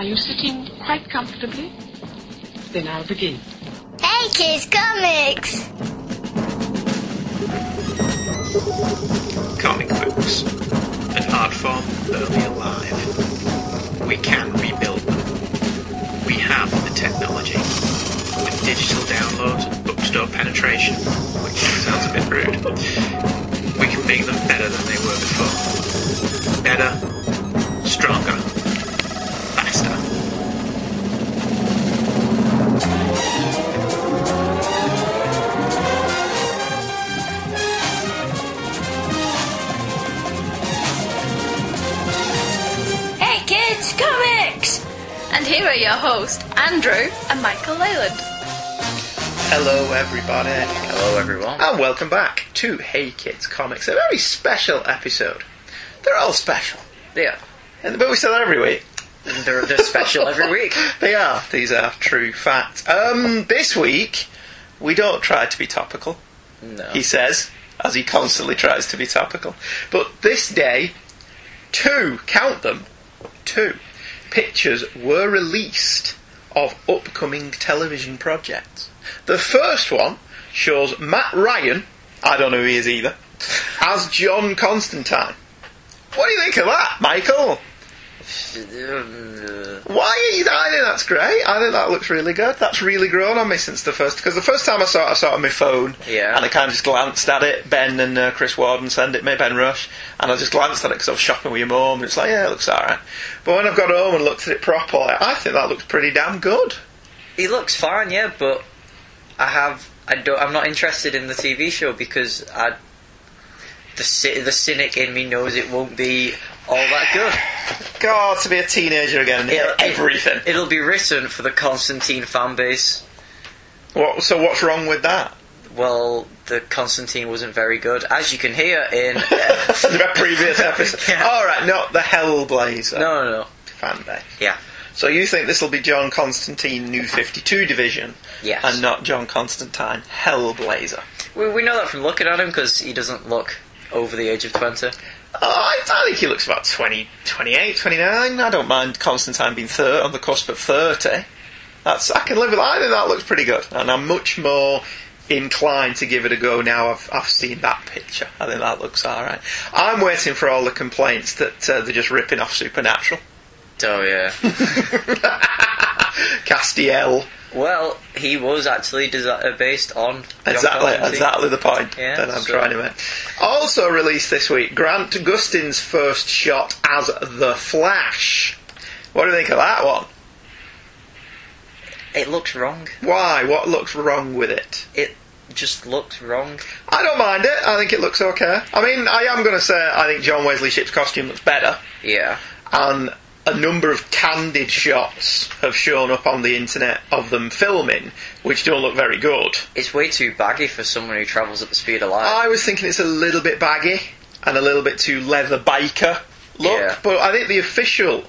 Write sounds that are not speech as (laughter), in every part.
Are you sitting quite comfortably? Then I'll begin. Hey Kids Comics! Comic books. An art form barely alive. We can rebuild them. We have the technology. With digital downloads and bookstore penetration, which sounds a bit rude, we can make them better than they were before. Better, stronger, here are your hosts, Andrew and Michael Leyland. Hello, everybody. Hello, everyone. And welcome back to Hey Kids Comics, a very special episode. They're all special, Yeah, and- but we say that every week. they're, they're special every (laughs) week. They are. These are true facts. Um, this week, we don't try to be topical, No. he says, as he constantly tries to be topical. But this day, two, count them, two pictures were released of upcoming television projects. The first one shows Matt Ryan, I don't know who he is either, as John Constantine. What do you think of that, Michael? Why are you? I think that's great. I think that looks really good. That's really grown on me since the first. Because the first time I saw it, I saw it on my phone. Yeah. And I kind of just glanced at it. Ben and uh, Chris Warden sent it me, Ben Rush, and I just glanced at it because I was shopping with your mum, and it's like, yeah, it looks alright. But when I've got home and looked at it properly, I think that looks pretty damn good. He looks fine, yeah, but I have. I don't. I'm not interested in the TV show because I. The the cynic in me knows it won't be all that good. God, to be a teenager again and hear everything. It'll be written for the Constantine fan base. what, so what's wrong with that? Well, the Constantine wasn't very good, as you can hear in. (laughs) Uh, the previous episode. (laughs) Yeah. All right, not the Hellblazer no, no, no. fan base. Yeah. So you think this will be John Constantine New 52 division Yes. and not John Constantine Hellblazer? We, we know that from looking at him because he doesn't look over the age of 20. Oh, I, I think he looks about 20, 28, 29. I don't mind Constantine being on the cusp of 30. That's I can live with that. I think that looks pretty good. And I'm much more inclined to give it a go now I've, I've seen that picture. I think that looks alright. I'm waiting for all the complaints that uh, they're just ripping off Supernatural. Oh, yeah. (laughs) Castiel. Well, he was actually desi- uh, based on John Exactly, Constantine. exactly the point Yeah, that I'm so- trying to make. Also released this week, Grant Gustin's first shot as the Flash. What do you think of that one? It looks wrong. Why? What looks wrong with it? It just looks wrong. I don't mind it. I think it looks okay. I mean, I am going to say I think John Wesley Shipp's costume looks better, Yeah. and a number of candid shots have shown up on the internet of them filming, which don't look very good. It's way too baggy for someone who travels at the speed of light. I was thinking it's a little bit baggy and a little bit too leather biker look, Yeah. but I think the official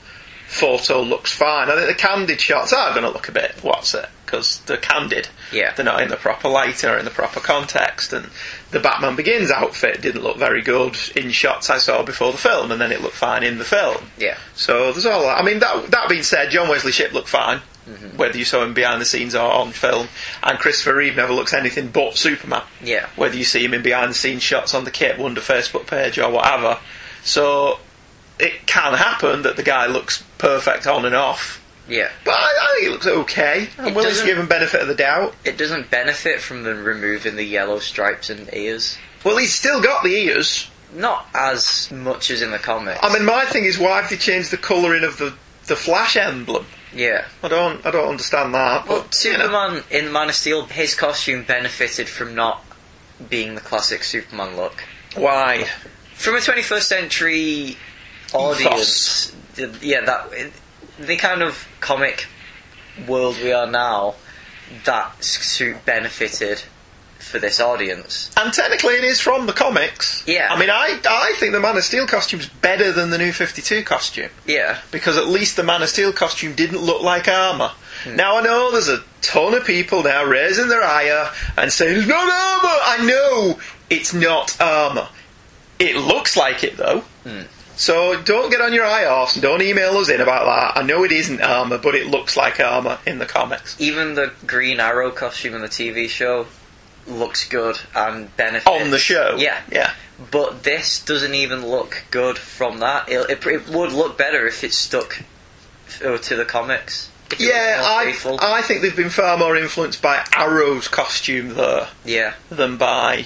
photo looks fine. I think the candid shots are going to look a bit what's it because they're candid. Yeah. they're not in the proper light or in the proper context. And the Batman Begins outfit didn't look very good in shots I saw before the film, and then it looked fine in the film. yeah. So there's all that. I mean, that that being said, John Wesley Shipp looked fine, Mm-hmm. whether you saw him behind the scenes or on film. And Christopher Reeve never looks anything but Superman. Yeah. Whether you see him in behind the scenes shots on the Kate Wonder Facebook page or whatever. So it can happen that the guy looks perfect on and off. Yeah. But I, I think it looks okay. I'm It willing to doesn't- give him benefit of the doubt. It doesn't benefit from them removing the yellow stripes and ears. Well, he's still got the ears. Not as much as in the comics. I mean, my thing is why have they changed the colouring of the, the Flash emblem? yeah. I don't I don't understand that. Well, But, you know. Superman in Man of Steel, his costume benefited from not being the classic Superman look. Why? From a 21st century audience, th- yeah, that the kind of comic world we are now, that suit benefited for this audience. And technically, it is from the comics. Yeah. I mean, I I think the Man of Steel costume's better than the New Fifty Two costume Yeah, because at least the Man of Steel costume didn't look like armor. Hmm. Now I know there's a ton of people now raising their ire and saying it's not armor. I know it's not armor. It looks like it though. Hmm. So don't get on your high horse and don't email us in about that. I know it isn't armour, but it looks like armour in the comics. Even the Green Arrow costume in the TV show looks good and benefits On the show. Yeah, Yeah. but this doesn't even look good from that. It, it, it would look better if it stuck uh, to the comics. If it was Yeah, I, faithful. I think they've been far more influenced by Arrow's costume there yeah, than by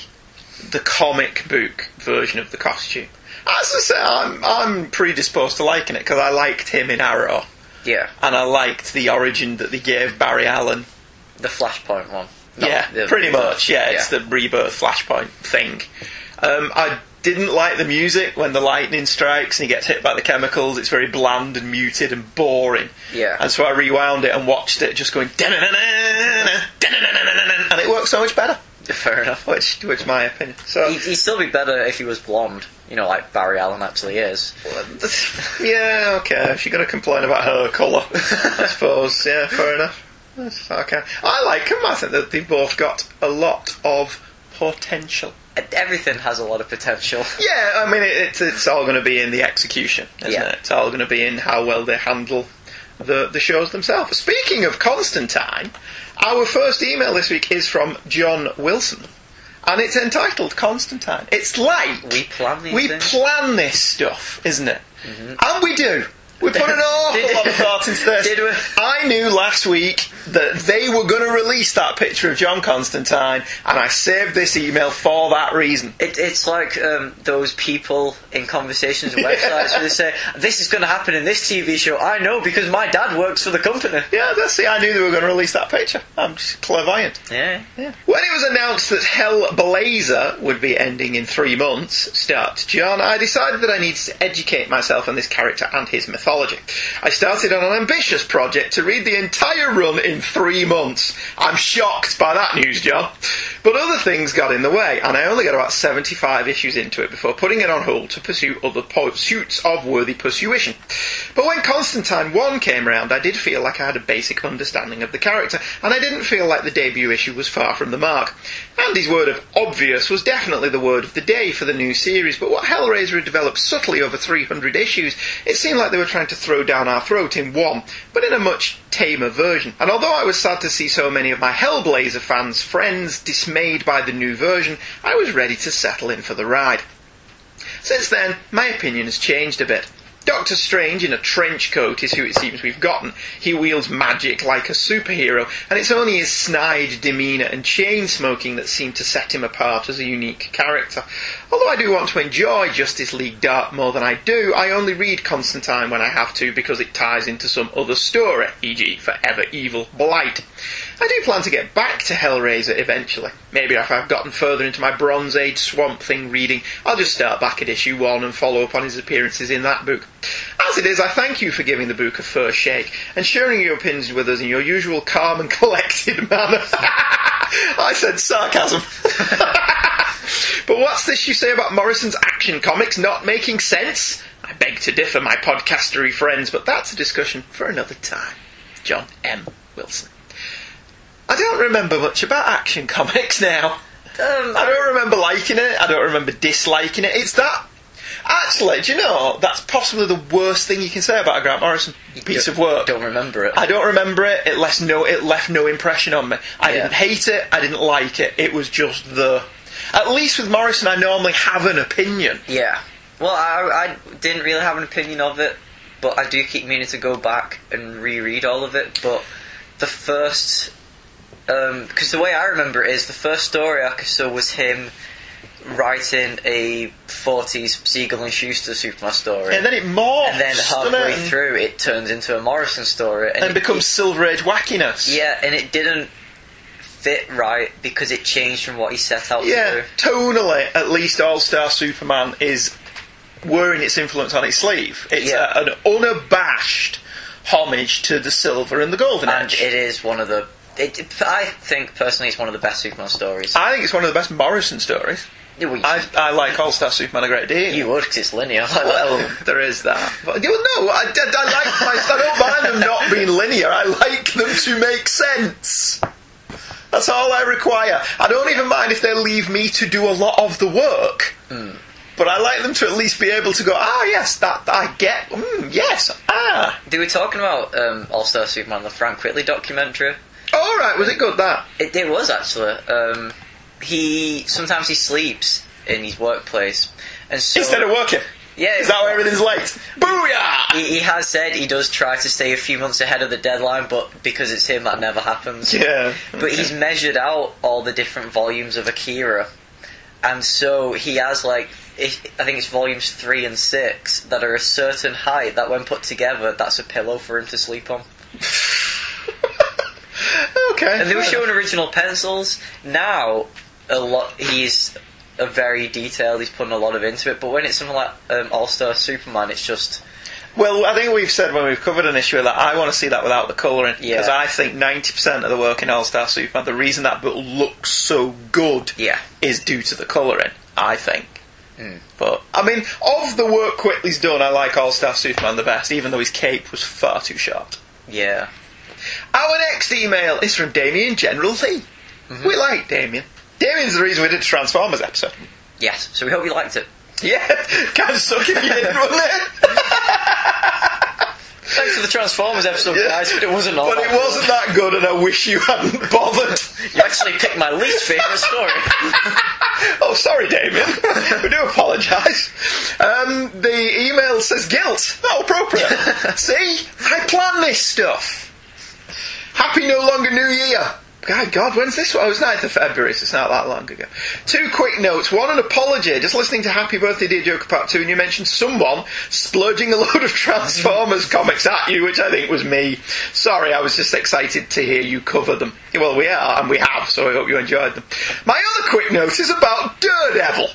the comic book version of the costume. As I say, I'm, I'm predisposed to liking it because I liked him in Arrow yeah, and I liked the origin that they gave Barry Allen. the Flashpoint one. Not yeah, the- pretty much. Yeah, it's the rebirth flashpoint thing. Um, I didn't like the music when the lightning strikes and he gets hit by the chemicals. It's very bland and muted and boring. Yeah. And so I rewound it and watched it just going and it works so much better. (laughs) Fair enough. Which, which is my opinion. So He'd, he'd still be better if he was blonde. You know, like Barry Allen actually is. (laughs) yeah, okay. If you're going to complain about her colour, I (laughs) suppose. Yeah, fair enough. That's okay. I like them. I think that they've both got a lot of potential. Everything has a lot of potential. Yeah, I mean, it, it's, it's all going to be in the execution, isn't Yeah. it? It's all going to be in how well they handle the, the shows themselves. Speaking of Constantine, our first email this week is from John Wilson, and it's entitled Constantine. It's like We plan these we plan this stuff, isn't it? Mm-hmm. And we do. We put an awful lot of thought into this. Did we? I knew last week that they were going to release that picture of John Constantine, and I saved this email for that reason. It, it's like um, those people in conversations and websites where they say, "This is going to happen in this TV show." I know because my dad works for the company. Yeah, that's it. I knew they were going to release that picture. I'm just clairvoyant. Yeah, When it was announced that Hellblazer would be ending in three months, start John, I decided that I needed to educate myself on this character and his mythology. I started on an ambitious project to read the entire run in three months. I'm shocked by that news, John. But other things got in the way, and I only got about 75 issues into it before putting it on hold to pursue other pursuits of worthy persuasion. But when Constantine 1 came round, I did feel like I had a basic understanding of the character, and I didn't feel like the debut issue was far from the mark. Andy's word of obvious was definitely the word of the day for the new series, but what Hellblazer had developed subtly over 300 issues, it seemed like they were trying to throw down our throat in one, but in a much tamer version. And although I was sad to see so many of my Hellblazer fans' friends dismayed by the new version, I was ready to settle in for the ride. Since then, my opinion has changed a bit. Doctor Strange in a trench coat is who it seems we've gotten. He wields magic like a superhero, and it's only his snide demeanour and chain smoking that seem to set him apart as a unique character. Although I do want to enjoy Justice League Dark more than I do, I only read Constantine when I have to because it ties into some other story, e.g., Forever Evil Blight. I do plan to get back to Hellblazer eventually. Maybe if I've gotten further into my Bronze Age Swamp Thing reading, I'll just start back at issue one and follow up on his appearances in that book. As it is, I thank you for giving the book a first shake and sharing your opinions with us in your usual calm and (laughs) collected manner. (laughs) I said sarcasm. (laughs) but what's this you say about Morrison's action comics not making sense? I beg to differ, my podcastery friends, but that's a discussion for another time. John M. Wilson. I don't remember much about action comics now. Um, I don't remember liking it. I don't remember disliking it. It's that. Actually, do you know that's possibly the worst thing you can say about a Grant Morrison piece of work. Don't remember it. I don't remember it. It left no. It left no impression on me. I Yeah. didn't hate it. I didn't like it. It was just the. At least with Morrison, I normally have an opinion. Yeah. Well, I, I didn't really have an opinion of it, but I do keep meaning to go back and reread all of it. But the first, um, because the way I remember it is the first story I could saw was him writing a 40s Siegel and Shuster Superman story. And then it morphs. And then halfway it? through, it turns into a Morrison story, and it becomes Silver Age wackiness. yeah, and it didn't fit right because it changed from what he set out to Yeah, do. tonally, at least All Star Superman is wearing its influence on its sleeve. It's Yeah. a, an unabashed homage to the Silver and the Golden And Age. it is one of the. It, I think personally, it's one of the best Superman stories. I think it's one of the best Morrison stories. Well, I, I like All Star Superman a great deal. you would because it's linear. (laughs) well, there is that. But you know, I, I, I like. I don't mind them not being linear. I like them to make sense. That's all I require. I don't even mind if they leave me to do a lot of the work. but I like them to at least be able to go, ah, yes, that I get, mm, yes, ah. They were talking about um, All Star Superman, the Frank Quitely documentary. All right, was it good that? It, it was actually. Um, he sometimes he sleeps in his workplace, and so Instead of working. Yeah, Is that why everything's late? Booyah! he, he has said he does try to stay a few months ahead of the deadline, but because it's him, that never happens. Yeah. But he's measured out all the different volumes of Akira, and so he has like I I think it's volumes three and six that are a certain height that, when put together, that's a pillow for him to sleep on. (laughs) okay. And they were showing original pencils. Now, a lot he's a very detailed. He's putting a lot of into it. But when it's something like um, All Star Superman, it's just Well, I think we've said when we've covered an issue that I want to see that without the colouring because Yeah. I think ninety percent of the work in All Star Superman, the reason that book looks so good, Yeah. is due to the colouring. I think. But I mean, of the work Quitely's done, I like All Star Superman the best, even though his cape was far too short. yeah. Our next email is from Damien General Lee. We like Damien. Damien's the reason we did the Transformers episode. Yes. So we hope you liked it. Yeah, (laughs) kind of suck if you didn't, wouldn't it? (laughs) Thanks for the Transformers episode, guys. But it wasn't all. But it wasn't that good, and I wish you hadn't bothered. You actually picked my least favourite story. (laughs) Oh, sorry, Damien. we do apologise. Um, the email says guilt. Not appropriate. See, I plan this stuff. Happy no longer New Year. God, God, when's this? one? Oh, it was 9th of February, so it's not that long ago. Two quick notes. One, an apology. Just listening to Happy Birthday Dear Joker Part 2, and you mentioned someone splurging a load of Transformers mm. comics at you, which I think was me. Sorry, I was just excited to hear you cover them. Well, we are, and we have, so I hope you enjoyed them. My other quick note is about Daredevil.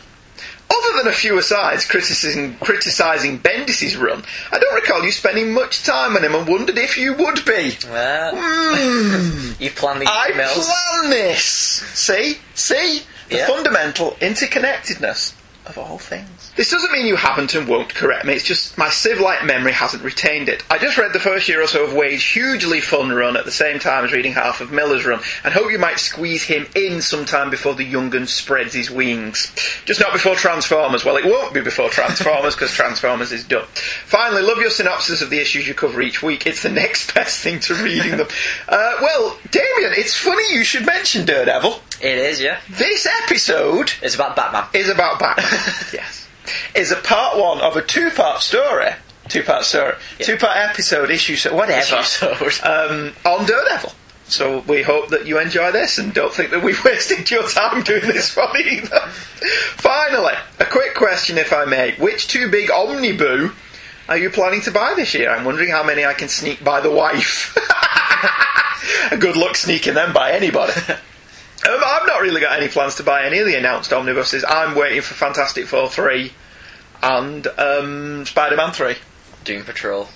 Other than a few asides criticising, criticising Bendis' run, I don't recall you spending much time on him and wondered if you would be. Well, hmm. (laughs) you've planned these I emails. plan this. See? See? The Yeah. fundamental interconnectedness of all things. This doesn't mean you haven't and won't correct me, it's just my Civ-like memory hasn't retained it. I just read the first year or so of Waid's hugely fun run at the same time as reading half of Miller's run, and hope you might squeeze him in sometime before the young un spreads his wings. Just not before Transformers. Well, it won't be before Transformers, because Transformers is done. Finally, love your synopsis of the issues you cover each week. It's the next (laughs) best thing to reading them. Uh, well, Damien, it's funny you should mention Daredevil. It is, yeah. This episode It's about Batman. is about Batman. (laughs) yes. Is a part one of a two part story. Two part story. Two part episode, issue, so whatever. Episode. Um, on Daredevil. So we hope that you enjoy this and don't think that we've (laughs) wasted your time doing this (laughs) one either. Finally, a quick question if I may. Which two big Omniboo are you planning to buy this year? I'm wondering how many I can sneak by the wife. good luck sneaking them by anybody. Um, I've not really got any plans to buy any of the announced omnibuses. I'm waiting for Fantastic Four 3 and um, Spider Man 3. Is Doom Patrol.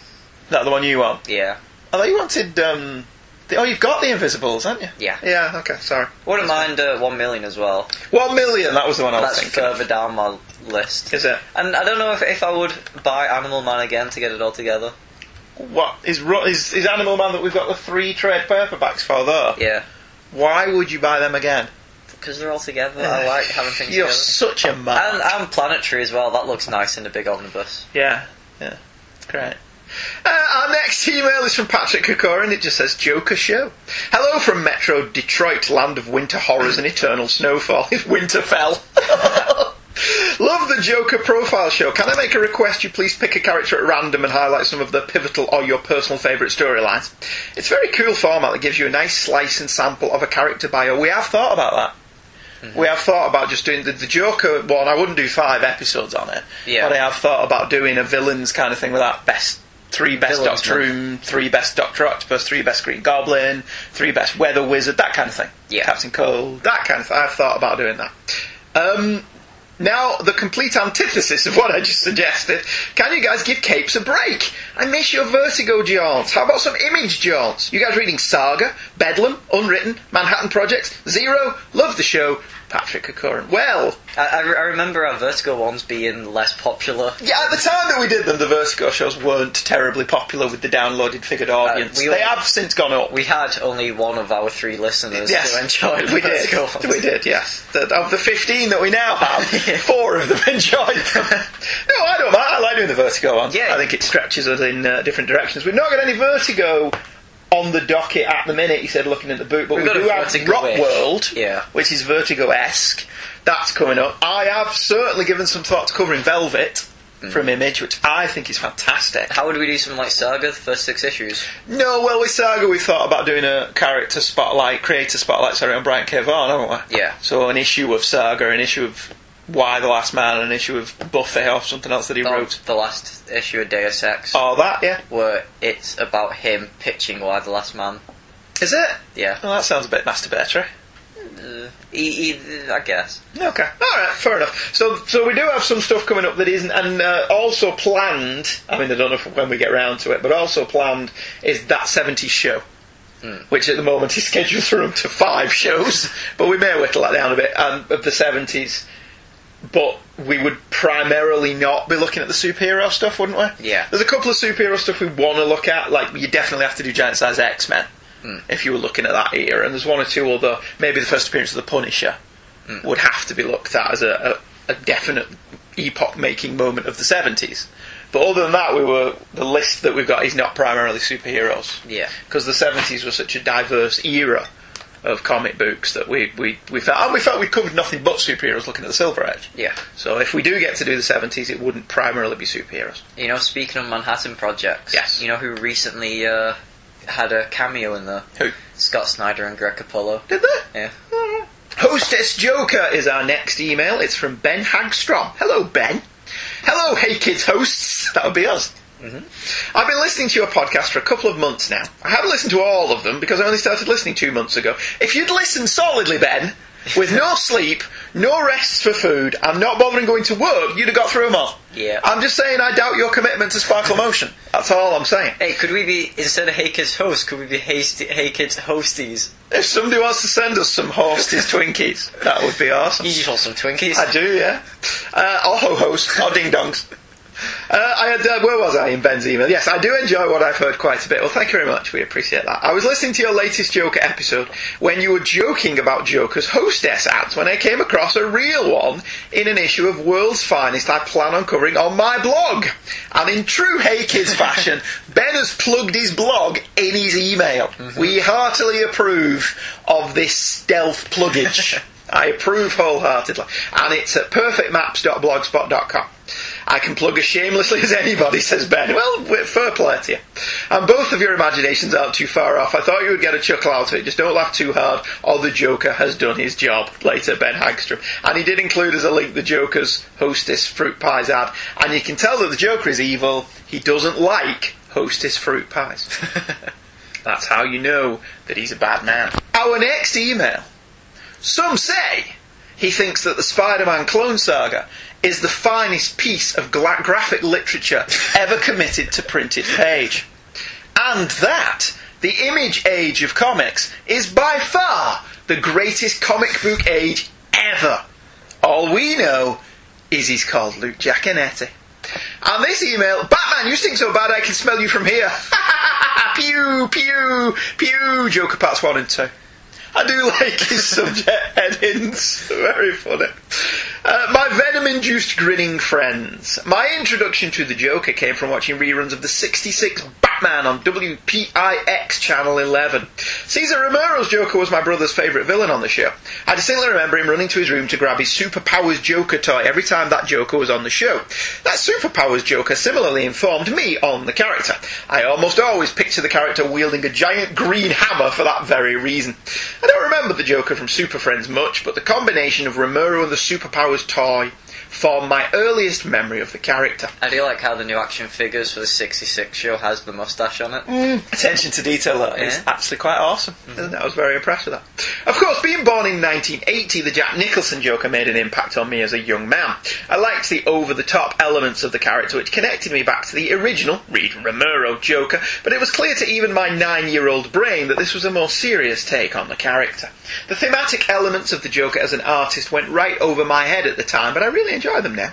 that the one you want? Yeah. I thought you wanted. Um, the, oh, you've got the Invisibles, haven't you? Yeah. Yeah, okay, sorry. Wouldn't mind uh, one million as well. One million, that was the one I was That's thinking. further down my list. Is it? And I don't know if, if I would buy Animal Man again to get it all together. What? Is, is, is Animal Man that we've got the three trade paperbacks for there? Yeah. Why would you buy them again? Because they're all together. I (sighs) like having things You're together. such a man. And, and Planetary as well. That looks nice in the big omnibus. Yeah, yeah, great. Uh, our next email is from Patrick Kokora and it just says Joker Show. Hello from Metro Detroit, land of winter horrors and eternal snowfall. It's (laughs) Winterfell. (laughs) Love the Joker profile show. Can I make a request you please pick a character at random and highlight some of the pivotal or your personal favourite storylines? It's a very cool format that gives you a nice slice and sample of a character bio. We have thought about that. We have thought about just doing the, the Joker one. I wouldn't do five episodes on it, Yeah. but I have thought about doing a villains kind of thing with that best three best Villains Doctor. Doom, three best Doctor Octopus, three best Green Goblin, three best Weather Wizard, that kind of thing. Yeah. Captain Cold, that kind of thing. I've thought about doing that. Um, now, the complete antithesis of what I just suggested. Can you guys give Capes a break? I miss your Vertigo jaunts. How about some Image jaunts? You guys reading Saga, Bedlam, Unwritten, Manhattan Projects, Zero? Love the show. Patrick O'Curran. Well, I, I, I remember our Vertigo ones being less popular. yeah, at the time that we did them, the Vertigo shows weren't terribly popular with the downloaded figured audience. we- they have since gone up. We had only one of our three listeners Yes, who enjoyed we Vertigo (laughs) did. ones. We did, yes. The- of the 15 that we now have, (laughs) four of them (laughs) enjoyed them. no, I don't mind. I like doing the Vertigo ones. Yeah. I think it stretches us in uh, different directions. We've not got any Vertigo on the docket at the minute, he said, looking at the boot, but We've we got do have Rock World, Yeah. which is Vertigo-esque. That's coming up. I have certainly given some thought to covering Velvet Mm. from Image, which I think is fantastic. How would we do something like Saga, the first six issues? No, well, with Saga, we thought about doing a character spotlight, creator spotlight, sorry, on Brian K. Vaughan, haven't we? Yeah. So an issue of Saga, an issue of Y the Last Man, an issue of Buffy or something else that he The, wrote. the last issue of Deus Ex, Oh, that, yeah. where it's about him pitching Y the Last Man. Is it? Yeah. Well, that sounds a bit masturbatory. Uh, he, he, I guess. Okay, all right, fair enough. So, so we do have some stuff coming up that isn't, and uh, also planned. I mean, I don't know if, when we get round to it, but also planned is that '70s show, which at the moment is scheduled run to five shows, but we may whittle that down a bit. And of the '70s, but we would primarily not be looking at the superhero stuff, wouldn't we? Yeah. There's a couple of superhero stuff we want to look at. Like, you definitely have to do Giant Size X Men hmm. if you were looking at that era. And there's one or two other, maybe the first appearance of the Punisher hmm. would have to be looked at as a, a, a definite epoch-making moment of the 70s. But other than that, we were the list that we've got is not primarily superheroes Yeah. because the 70s was such a diverse era of comic books that we, we, we felt and we felt we covered nothing but superheroes looking at the Silver Age. Yeah. So if we do get to do the 70s, it wouldn't primarily be superheroes. You know, speaking of Manhattan projects, Yes. You know who recently uh, had a cameo in there? Who? Scott Snyder and Greg Capullo. Did they? Yeah. Hostess Joker is our next email. It's from Ben Hagstrom. Hello, Ben. Hello, Hey Kids hosts. That would be us. I've been listening to your podcast for a couple of months now. I haven't listened to all of them because I only started listening two months ago. If you'd listened solidly, Ben, with no (laughs) sleep, no rests for food, and not bothering going to work, you'd have got through them all. Yeah. I'm just saying I doubt your commitment to Sparkle Motion. That's all I'm saying. Hey, could we be instead of Hey Kids host? Could we be Hey, hey Kids hosties? If somebody wants to send us some Hosties Twinkies, that would be awesome. You just want some Twinkies? I do, yeah. Uh, or ho-hos, or ding-dongs. Uh, I had, uh, where was I in Ben's email? Yes, I do enjoy what I've heard quite a bit. Well, thank you very much. We appreciate that. I was listening to your latest Joker episode when you were joking about Joker's hostess ads when I came across a real one in an issue of World's Finest I plan on covering on my blog. And in true Hey Kids (laughs) fashion, Ben has plugged his blog in his email. We heartily approve of this stealth pluggage. (laughs) I approve wholeheartedly. And it's at perfectmaps.blogspot.com. I can plug as shamelessly as anybody, says Ben. Well, fair play to you. And both of your imaginations aren't too far off. I thought you would get a chuckle out of it. Just don't laugh too hard, or the Joker has done his job. Later, Ben Hagstrom. And he did include as a link the Joker's hostess fruit pies ad. And you can tell that the Joker is evil. He doesn't like hostess fruit pies. (laughs) That's how you know that he's a bad man. Our next email. Some say he thinks that the Spider Man clone saga is the finest piece of gra- graphic literature ever committed to printed page. And that the image age of comics is by far the greatest comic book age ever. All we know is he's called Luke Giaconetti. And this email, Batman, you stink so bad I can smell you from here. (laughs) pew, pew, pew, Joker parts 1 and 2. I do like his subject (laughs) headings. Very funny. Uh, my venom-induced grinning friends. My introduction to the Joker came from watching reruns of the 66 Batman on WPIX Channel 11. Cesar Romero's Joker was my brother's favourite villain on the show. I distinctly remember him running to his room to grab his Superpowers Joker toy every time that Joker was on the show. That Superpowers Joker similarly informed me on the character. I almost always picture the character wielding a giant green hammer for that very reason. I don't remember the Joker from Super Friends much, but the combination of Romero and the Superpowers toy form my earliest memory of the character. I do like how the new action figures for the 66 show has the mustache on it. Mm. Attention to detail that is Yeah. actually quite awesome. isn't it? I was very impressed with that. Of course, being born in 1980, the Jack Nicholson Joker made an impact on me as a young man. I liked the over-the-top elements of the character, which connected me back to the original Reed Romero Joker, but it was clear to even my nine-year-old brain that this was a more serious take on the character. The thematic elements of the Joker as an artist went right over my head at the time, but I really enjoy them now.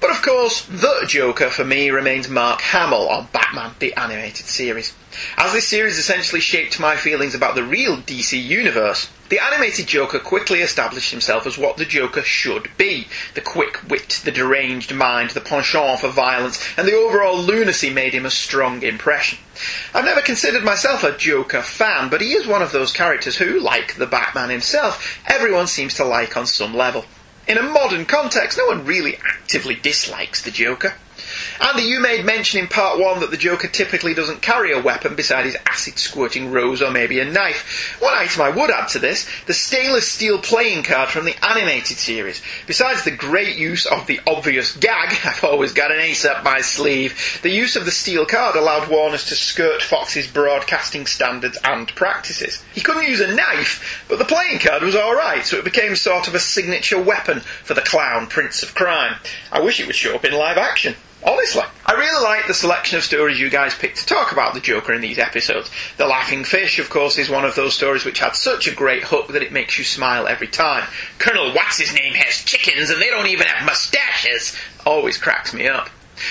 But of course, the Joker for me remains Mark Hamill on Batman the Animated Series. As this series essentially shaped my feelings about the real DC universe, the animated Joker quickly established himself as what the Joker should be. The quick wit, the deranged mind, the penchant for violence, and the overall lunacy made him a strong impression. I've never considered myself a Joker fan, but he is one of those characters who, like the Batman himself, everyone seems to like on some level. In a modern context, no one really actively dislikes the Joker. Andy, you made mention in part one that the Joker typically doesn't carry a weapon beside his acid squirting rose or maybe a knife. One item I would add to this the stainless steel playing card from the animated series. Besides the great use of the obvious gag, (laughs) I've always got an ace up my sleeve, the use of the steel card allowed Warners to skirt Fox's broadcasting standards and practices. He couldn't use a knife, but the playing card was alright, so it became sort of a signature weapon for the clown Prince of Crime. I wish it would show up in live action. Honestly, I really like the selection of stories you guys picked to talk about the Joker in these episodes. The Laughing Fish, of course, is one of those stories which had such a great hook that it makes you smile every time. Colonel What's His Name has chickens and they don't even have mustaches always cracks me up.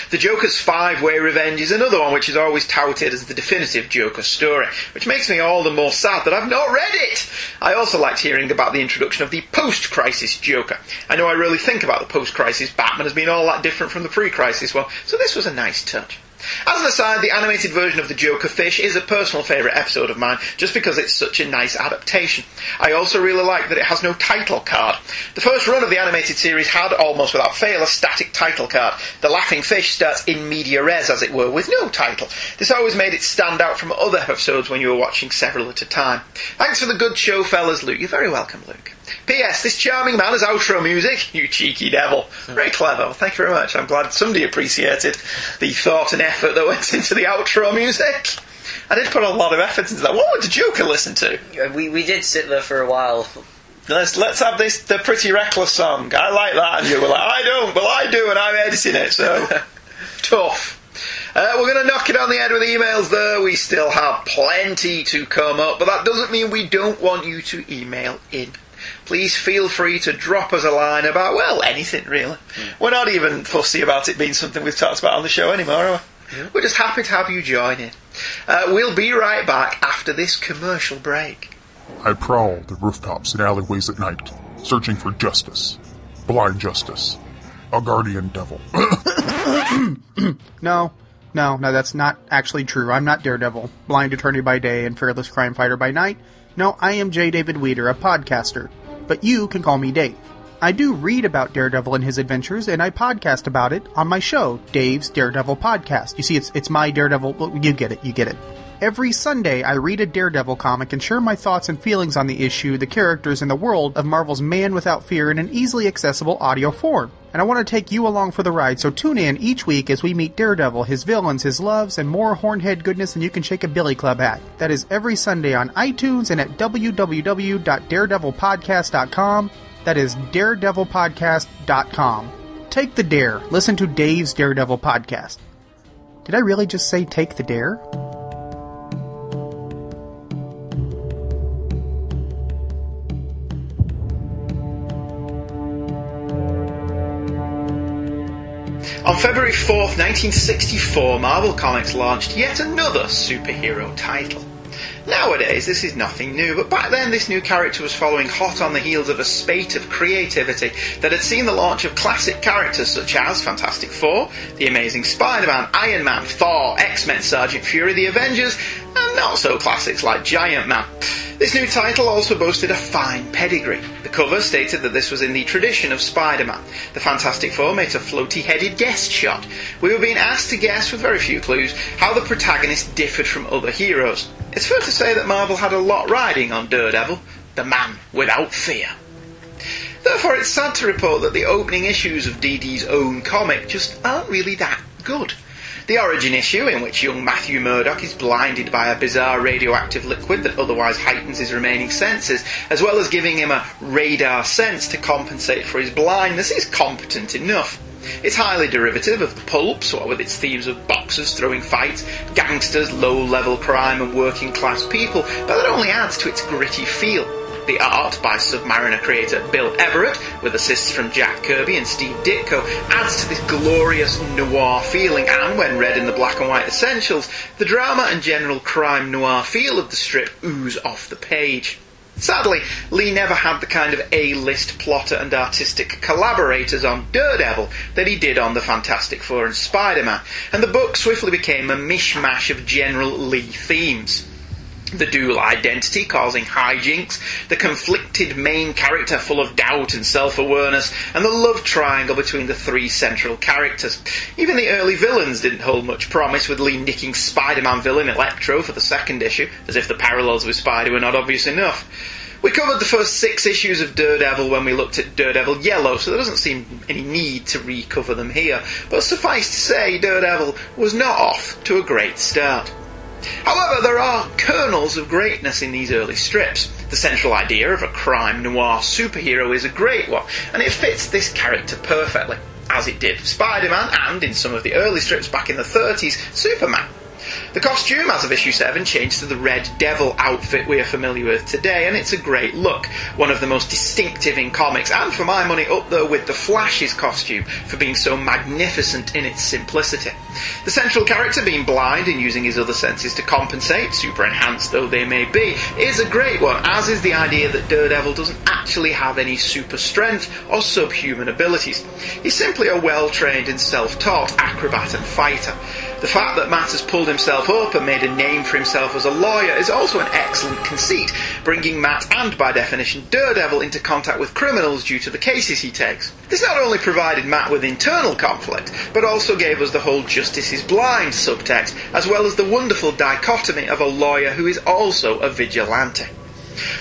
The Joker's Five Way Revenge is another one which is always touted as the definitive Joker story, which makes me all the more sad that I've not read it. I also liked hearing about the introduction of the post crisis Joker. I know I really think about the post crisis Batman as being all that different from the pre crisis one, so this was a nice touch. As an aside, the animated version of the Joker Fish is a personal favourite episode of mine, just because it's such a nice adaptation. I also really like that it has no title card. The first run of the animated series had, almost without fail, a static title card. The Laughing Fish starts in media res, as it were, with no title. This always made it stand out from other episodes when you were watching several at a time. Thanks for the good show, fellas, Luke. You're very welcome, Luke. P.S. This charming man has outro music. You cheeky devil. Very clever. Well, thank you very much. I'm glad somebody appreciated the thought and effort that went (laughs) into the outro music. I did put a lot of effort into that. What would the Joker listen to? Uh, We, we did sit there for a while. Let's let's have this the Pretty Reckless song. I like that, and you were like, I don't, well I do, and I'm editing it, so (laughs) tough. Uh, we're going to knock it on the head with emails, though. We still have plenty to come up, but that doesn't mean we don't want you to email in. Please feel free to drop us a line about, well, anything really. We're not even fussy about it being something we've talked about on the show anymore, are we? We're just happy to have you join in. Uh, we'll be right back after this commercial break. I prowl the rooftops and alleyways at night, searching for justice. Blind justice. A guardian devil. No, no, no, that's not actually true. I'm not Daredevil, blind attorney by day and fearless crime fighter by night. No, I am J. David Weeder, a podcaster. But you can call me Dave. I do read about Daredevil and his adventures, and I podcast about it on my show, Dave's Daredevil Podcast. You see, it's it's my Daredevil. well, You get it. You get it. Every Sunday, I read a Daredevil comic and share my thoughts and feelings on the issue, the characters, and the world of Marvel's Man Without Fear in an easily accessible audio form. And I want to take you along for the ride, so tune in each week as we meet Daredevil, his villains, his loves, and more hornhead goodness than you can shake a billy club at. That is every Sunday on iTunes and at www.daredevilpodcast.com. That is daredevilpodcast.com. Take the dare. Listen to Dave's Daredevil podcast. Did I really just say take the dare? On February 4th, 1964, Marvel Comics launched yet another superhero title. Nowadays, this is nothing new, but back then this new character was following hot on the heels of a spate of creativity that had seen the launch of classic characters such as Fantastic Four, The Amazing Spider-Man, Iron Man, Thor, X-Men, Sergeant Fury, The Avengers, and not so classics like Giant Man. This new title also boasted a fine pedigree. The cover stated that this was in the tradition of Spider-Man. The Fantastic Four made a floaty-headed guest shot. We were being asked to guess, with very few clues, how the protagonist differed from other heroes. It's fair to say that Marvel had a lot riding on Daredevil, the man without fear. Therefore, it's sad to report that the opening issues of DD's own comic just aren't really that good. The origin issue, in which young Matthew Murdock is blinded by a bizarre radioactive liquid that otherwise heightens his remaining senses, as well as giving him a radar sense to compensate for his blindness, is competent enough. It's highly derivative of the pulps, what with its themes of boxers throwing fights, gangsters, low level crime, and working class people, but that only adds to its gritty feel. The art by Submariner creator Bill Everett, with assists from Jack Kirby and Steve Ditko, adds to this glorious noir feeling, and when read in the black and white essentials, the drama and general crime noir feel of the strip ooze off the page. Sadly, Lee never had the kind of A-list plotter and artistic collaborators on Daredevil that he did on the Fantastic Four and Spider-Man, and the book swiftly became a mishmash of general Lee themes the dual identity causing hijinks, the conflicted main character full of doubt and self awareness, and the love triangle between the three central characters. Even the early villains didn't hold much promise, with Lee nicking Spider Man villain Electro for the second issue, as if the parallels with Spider were not obvious enough. We covered the first six issues of Daredevil when we looked at Daredevil Yellow, so there doesn't seem any need to recover them here. But suffice to say, Daredevil was not off to a great start. However, there are kernels of greatness in these early strips. The central idea of a crime noir superhero is a great one, and it fits this character perfectly, as it did Spider Man and, in some of the early strips back in the 30s, Superman. The costume, as of issue 7, changed to the Red Devil outfit we are familiar with today, and it's a great look. One of the most distinctive in comics, and for my money, up there with the Flash's costume for being so magnificent in its simplicity. The central character being blind and using his other senses to compensate, super enhanced though they may be, is a great one, as is the idea that Daredevil doesn't actually have any super strength or subhuman abilities. He's simply a well trained and self taught acrobat and fighter. The fact that Matt has pulled himself up and made a name for himself as a lawyer is also an excellent conceit, bringing Matt and, by definition, Daredevil into contact with criminals due to the cases he takes. This not only provided Matt with internal conflict, but also gave us the whole justice is blind subtext, as well as the wonderful dichotomy of a lawyer who is also a vigilante.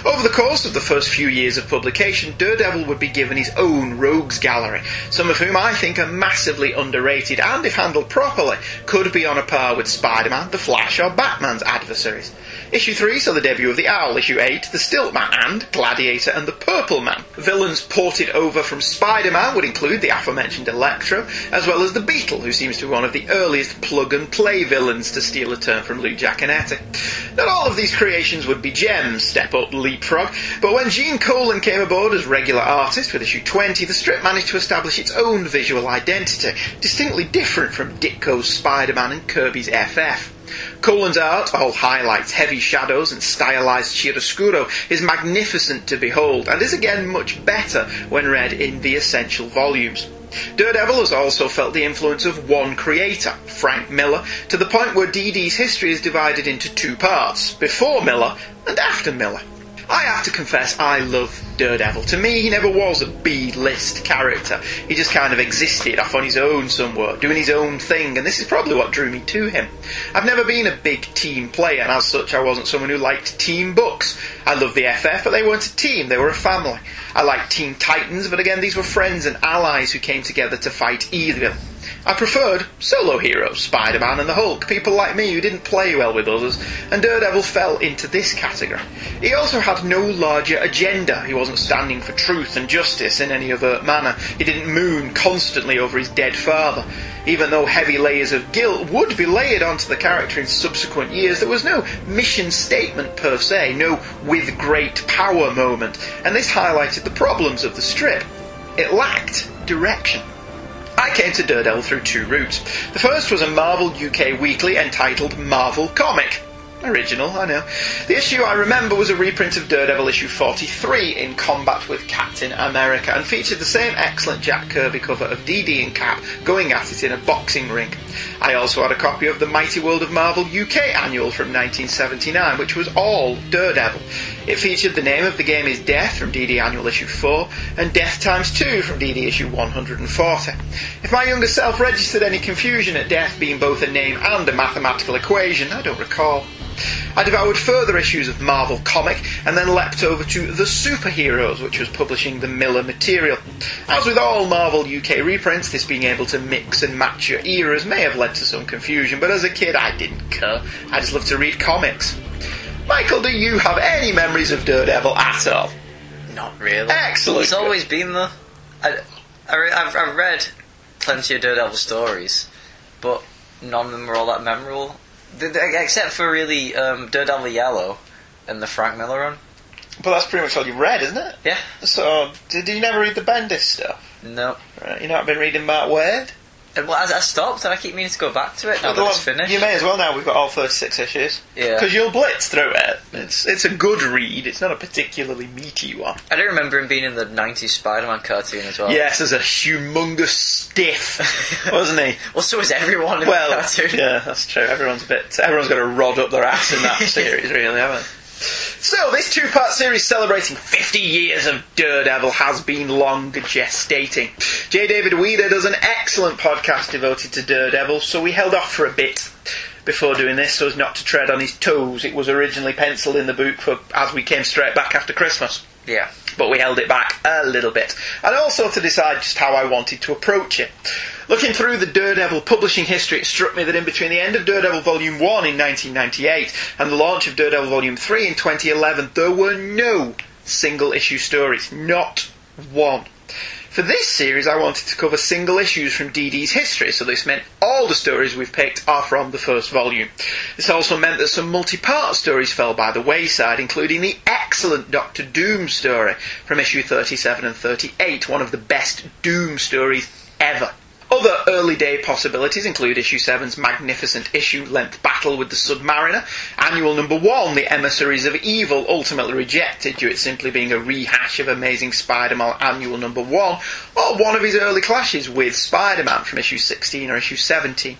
Over the course of the first few years of publication, Daredevil would be given his own rogues gallery, some of whom I think are massively underrated and, if handled properly, could be on a par with Spider Man, The Flash, or Batman's adversaries. Issue 3 saw the debut of the Owl, Issue 8, the Stiltman, and Gladiator and the Purple Man. Villains ported over from Spider Man would include the aforementioned Electro, as well as the Beetle, who seems to be one of the earliest plug and play villains, to steal a term from Lou Giaconetti. Not all of these creations would be gems, step up leapfrog, but when Gene Colan came aboard as regular artist with issue 20, the strip managed to establish its own visual identity, distinctly different from Ditko's Spider Man and Kirby's FF. Colan's art, all highlights, heavy shadows, and stylized chiaroscuro, is magnificent to behold, and is again much better when read in the essential volumes. Daredevil has also felt the influence of one creator, Frank Miller, to the point where DD's history is divided into two parts before Miller and after Miller. I have to confess, I love Daredevil. To me, he never was a B list character. He just kind of existed off on his own somewhere, doing his own thing, and this is probably what drew me to him. I've never been a big team player, and as such, I wasn't someone who liked team books. I loved the FF, but they weren't a team, they were a family. I liked Teen Titans, but again, these were friends and allies who came together to fight evil. I preferred solo heroes, Spider Man and the Hulk, people like me who didn't play well with others, and Daredevil fell into this category. He also had no larger agenda, he wasn't standing for truth and justice in any overt manner, he didn't moon constantly over his dead father. Even though heavy layers of guilt would be layered onto the character in subsequent years, there was no mission statement per se, no with great power moment, and this highlighted the problems of the strip. It lacked direction. I came to Daredevil through two routes. The first was a Marvel UK weekly entitled Marvel Comic. Original, I know. The issue I remember was a reprint of Daredevil issue 43 in combat with Captain America and featured the same excellent Jack Kirby cover of DD and Cap going at it in a boxing ring. I also had a copy of the Mighty World of Marvel UK annual from 1979, which was all Daredevil. It featured the name of the game is Death from DD Annual Issue 4 and Death Times 2 from DD Issue 140. If my younger self registered any confusion at Death being both a name and a mathematical equation, I don't recall. I devoured further issues of Marvel Comic and then leapt over to The Superheroes, which was publishing the Miller material. As with all Marvel UK reprints, this being able to mix and match your eras may have led to some confusion, but as a kid I didn't care. I just loved to read comics. Michael, do you have any memories of Daredevil at all? Not really. Excellent. He's always been there. I, have I've read plenty of Daredevil stories, but none of them were all that memorable. Except for really um, Daredevil Yellow and the Frank Miller run. But that's pretty much all you've read, isn't it? Yeah. So, did you never read the Bendis stuff? No. Right, you not been reading Mark Waid? Well, I, I stopped and I keep meaning to go back to it now that it's finished. You may as well now. We've got all six issues. Yeah. Because you'll blitz through it. It's it's a good read. It's not a particularly meaty one. I do remember him being in the 90s Spider-Man cartoon as well. Yes, as a humongous stiff, (laughs) wasn't he? Well, so is everyone in the Well, cartoon. yeah, that's true. Everyone's a bit. Everyone's got a rod up their ass in that (laughs) series, really, haven't they? So, this two part series celebrating 50 years of Daredevil has been long gestating. J. David Weeder does an excellent podcast devoted to Daredevil, so we held off for a bit before doing this so as not to tread on his toes. It was originally penciled in the book for as we came straight back after Christmas Yeah. but we held it back a little bit. And also to decide just how I wanted to approach it. Looking through the Daredevil publishing history, it struck me that in between the end of Daredevil Volume 1 in 1998 and the launch of Daredevil Volume 3 in 2011, there were no single issue stories. Not one. For this series, I wanted to cover single issues from DD's history, so this meant all the stories we've picked are from the first volume. This also meant that some multi-part stories fell by the wayside, including the excellent Doctor Doom story from issue 37 and 38, one of the best Doom stories ever. Other early day possibilities include issue 7's magnificent issue length battle with the Submariner, annual number 1, The Emissaries of Evil, ultimately rejected due to it simply being a rehash of Amazing Spider-Man annual number 1, or one of his early clashes with Spider-Man from issue 16 or issue 17.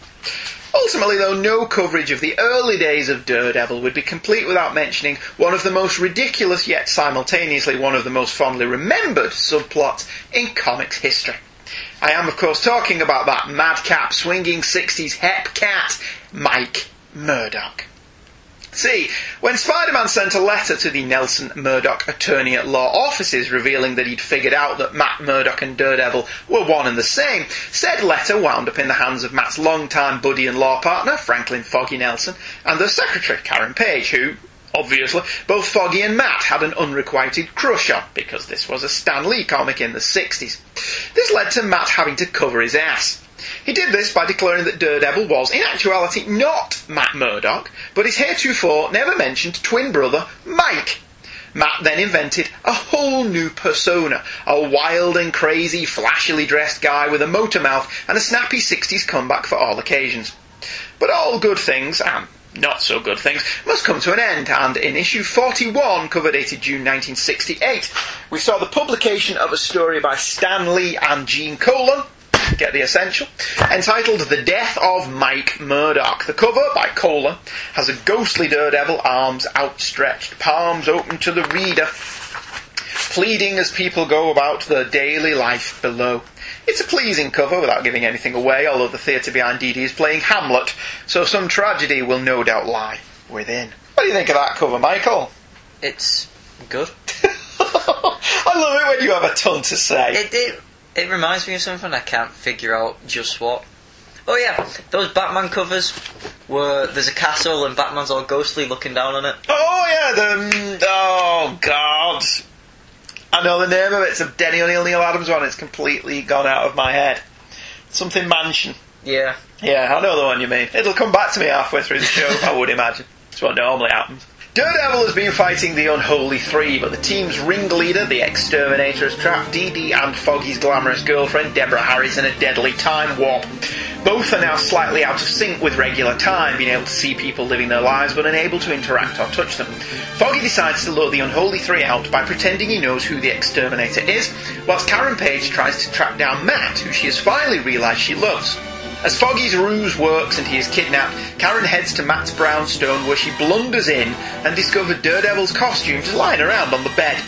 Ultimately, though, no coverage of the early days of Daredevil would be complete without mentioning one of the most ridiculous yet simultaneously one of the most fondly remembered subplots in comics history. I am, of course, talking about that madcap swinging 60s hep cat, Mike Murdock. See, when Spider Man sent a letter to the Nelson Murdock attorney at law offices revealing that he'd figured out that Matt Murdock and Daredevil were one and the same, said letter wound up in the hands of Matt's longtime buddy and law partner, Franklin Foggy Nelson, and the secretary, Karen Page, who, obviously, both Foggy and Matt had an unrequited crush on, because this was a Stan Lee comic in the 60s. This led to Matt having to cover his ass. He did this by declaring that Daredevil was, in actuality, not Matt Murdock, but his heretofore never mentioned twin brother, Mike. Matt then invented a whole new persona, a wild and crazy, flashily dressed guy with a motor mouth and a snappy 60s comeback for all occasions. But all good things, and not so good things, must come to an end, and in issue 41, cover dated June 1968, we saw the publication of a story by Stan Lee and Gene Colan, get the essential, entitled The Death of Mike Murdock. The cover, by Colan, has a ghostly daredevil, arms outstretched, palms open to the reader, pleading as people go about their daily life below. It's a pleasing cover without giving anything away, although the theatre behind DD is playing Hamlet, so some tragedy will no doubt lie within. What do you think of that cover, Michael? It's good. (laughs) I love it when you have a ton to say. It, it it reminds me of something I can't figure out just what. Oh yeah, those Batman covers where there's a castle and Batman's all ghostly looking down on it. Oh yeah, the mm, oh god, I know the name of it. It's a Denny O'Neil Neal Adams one. It's completely gone out of my head. Something Mansion. Yeah, Yeah, I know the one you mean. It'll come back to me halfway through the show, I would imagine. It's what normally happens. Daredevil has been fighting the Unholy Three, but the team's ringleader, the Exterminator, has trapped Dee Dee and Foggy's glamorous girlfriend, Deborah Harris, in a deadly time warp. Both are now slightly out of sync with regular time, being able to see people living their lives but unable to interact or touch them. Foggy decides to lure the Unholy Three out by pretending he knows who the Exterminator is, whilst Karen Page tries to track down Matt, who she has finally realised she loves. As Foggy's ruse works and he is kidnapped, Karen heads to Matt's brownstone where she blunders in and discovers Daredevil's costume just lying around on the bed.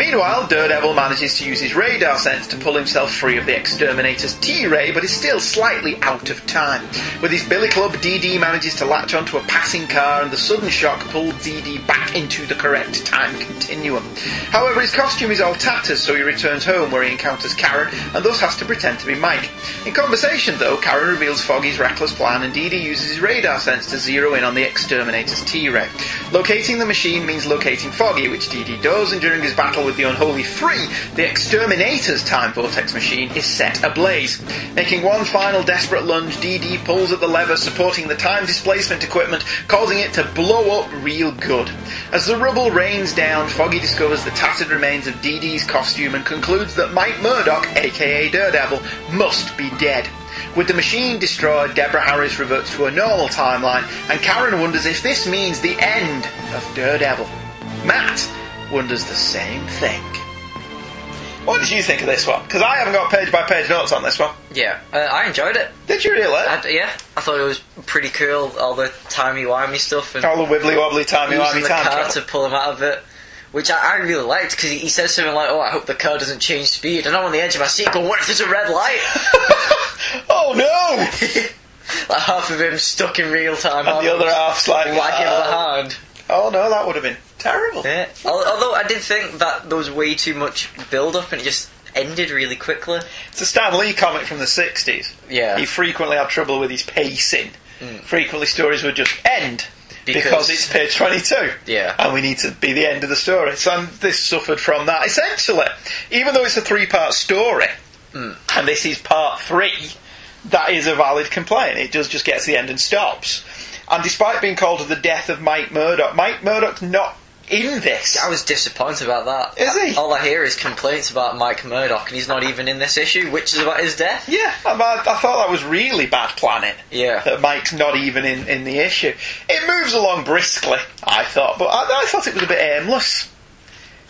Meanwhile, Daredevil manages to use his radar sense to pull himself free of the Exterminator's T-Ray, but is still slightly out of time. With his billy club, DD manages to latch onto a passing car, and the sudden shock pulls DD back into the correct time continuum. However, his costume is all tatters, so he returns home where he encounters Karen, and thus has to pretend to be Mike. In conversation, though, Karen reveals Foggy's reckless plan, and DD uses his radar sense to zero in on the Exterminator's T-Ray. Locating the machine means locating Foggy, which DD does, and during his battle with the Unholy Three, the Exterminator's Time Vortex machine is set ablaze. Making one final desperate lunge, DD pulls at the lever supporting the time displacement equipment, causing it to blow up real good. As the rubble rains down, Foggy discovers the tattered remains of DD's costume and concludes that Mike Murdock, aka Daredevil, must be dead. With the machine destroyed, Deborah Harris reverts to a normal timeline, and Karen wonders if this means the end of Daredevil. Matt wonders the same thing. What did you think of this one? Because I haven't got page by page notes on this one. Yeah, uh, I enjoyed it. Did you really? I, yeah, I thought it was pretty cool. All the timey wimey stuff and All the wibbly wobbly timey wimey the car travel. to pull him out of it. Which I, I really liked because he, he says something like, "Oh, I hope the car doesn't change speed." And I'm on the edge of my seat going, "What if there's a red light?" (laughs) oh no! (laughs) like half of him stuck in real time, and the other half's like, lagging "Ah." behind. Oh no, that would have been terrible. Yeah. Al- Although I did think that there was way too much build up and it just ended really quickly. It's a Stan Lee comic from the 60s. Yeah. He frequently had trouble with his pacing. Hmm. Frequently, stories would just end because, Because- it's page 22. Yeah. And we need to be the end of the story. So this suffered from that. Essentially, even though it's a three part story, hmm. and this is part three, that is a valid complaint. It does just get to the end and stops. And despite being called the death of Mike Murdock, Mike Murdock's not in this. I was disappointed about that. Is he? All I hear is complaints about Mike Murdock and he's not even in this issue, which is about his death. Yeah, I, I thought that was really bad planning. Yeah. That Mike's not even in, in the issue. It moves along briskly, I thought, but I, I thought it was a bit aimless.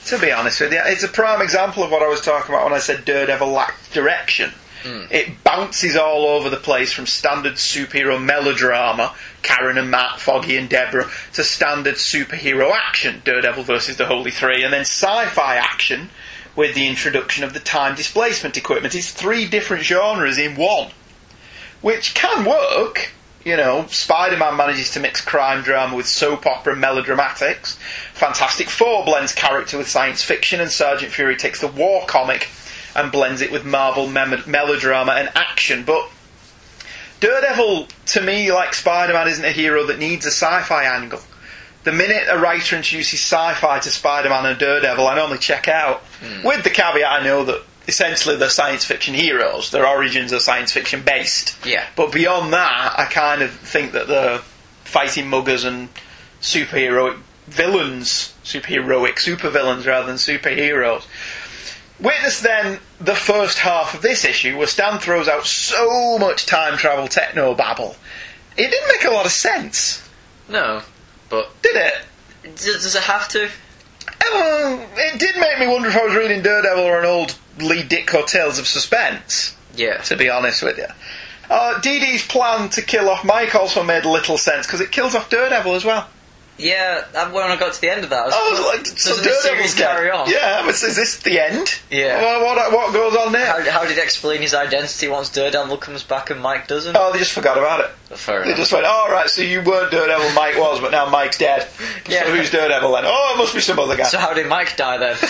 To be honest with you, it's a prime example of what I was talking about when I said Daredevil lacked direction. Hmm. It bounces all over the place from standard superhero melodrama, Karen and Matt, Foggy and Deborah, to standard superhero action, Daredevil versus the Holy Three, and then sci-fi action with the introduction of the time displacement equipment. It's three different genres in one, which can work. You know, Spider-Man manages to mix crime drama with soap opera melodramatics. Fantastic Four blends character with science fiction, and Sergeant Fury takes the war comic and blends it with Marvel mem- melodrama and action. But Daredevil, to me, like Spider-Man, isn't a hero that needs a sci-fi angle. The minute a writer introduces sci-fi to Spider-Man and Daredevil, I normally check out. Hmm. With the caveat, I know that essentially they're science fiction heroes. Their origins are science fiction based. Yeah. But beyond that, I kind of think that they're fighting muggers and superheroic villains, superheroic supervillains rather than superheroes. Witness then the first half of this issue where Stan throws out so much time travel techno babble. It didn't make a lot of sense, No, but did it? does, does it have to? Um, it did make me wonder if I was reading Daredevil or an old Lee Ditko Tales of Suspense, Yeah. to be honest with you. Uh, Dee Dee's plan to kill off Mike also made little sense because it kills off Daredevil as well. Yeah, that- when I got to the end of that, I was, Oh, like, does so the Daredevil's series dead. carry on? Yeah, but is this the end? Yeah. Well, what, what goes on there? How, how did he explain his identity once Daredevil comes back and Mike doesn't? Oh, they just forgot about it. Fair They enough. just went, oh, right, so you weren't Daredevil, Mike was, but now Mike's dead. (laughs) Yeah. So who's Daredevil then? Oh, it must be some other guy. So how did Mike die then? (laughs)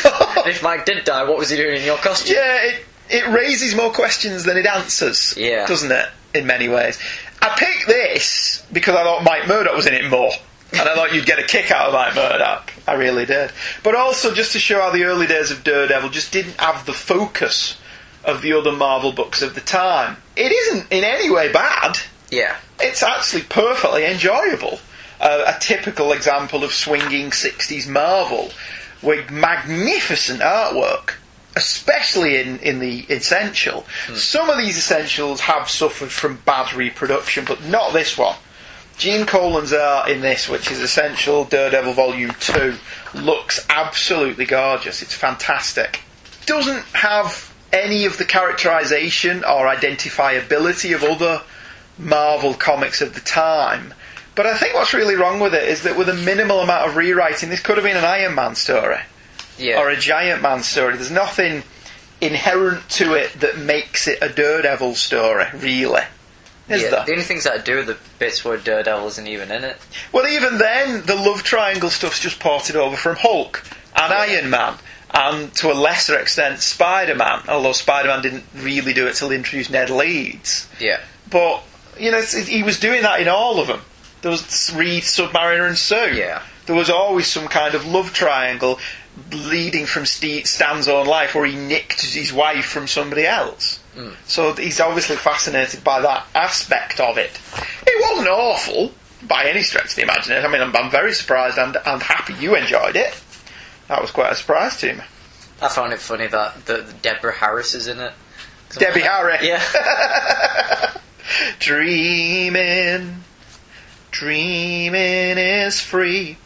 if Mike did die, what was he doing in your costume? yeah, it, it raises more questions than it answers, Yeah. doesn't it, in many ways. I picked this because I thought Mike Murdock was in it more. And I thought you'd get a kick out of Mike Murdock. I really did. But also just to show how the early days of Daredevil just didn't have the focus of the other Marvel books of the time. It isn't in any way bad. Yeah. it's actually perfectly enjoyable. Uh, a typical example of swinging 60s Marvel with magnificent artwork, especially in, in the Essential. Some of these Essentials have suffered from bad reproduction, but not this one. Gene Colan's art in this, which is Essential Daredevil Volume 2, looks absolutely gorgeous. It's fantastic. Doesn't have any of the characterization or identifiability of other Marvel comics of the time. But I think what's really wrong with it is that with a minimal amount of rewriting, this could have been an Iron Man story. Yeah. or a Giant Man story. There's nothing inherent to it that makes it a Daredevil story, really. Is yeah, there? the only things that I do are the bits where Daredevil isn't even in it. Well, even then, the love triangle stuff's just ported over from Hulk and Iron Man, and to a lesser extent, Spider Man. Although Spider Man didn't really do it till they introduced Ned Leeds. Yeah. But you know, he was doing that in all of them. There was Reed, Submariner, and Sue. Yeah. There was always some kind of love triangle leading from Steve, Stan's own life, where he nicked his wife from somebody else. Mm. So he's obviously fascinated by that aspect of it. It wasn't awful by any stretch of the imagination. I mean, I'm, I'm very surprised and, and happy you enjoyed it. That was quite a surprise to me. I found it funny that the, Deborah Harris is in it. Debbie Harry. Yeah. (laughs) Dreaming, dreaming is free.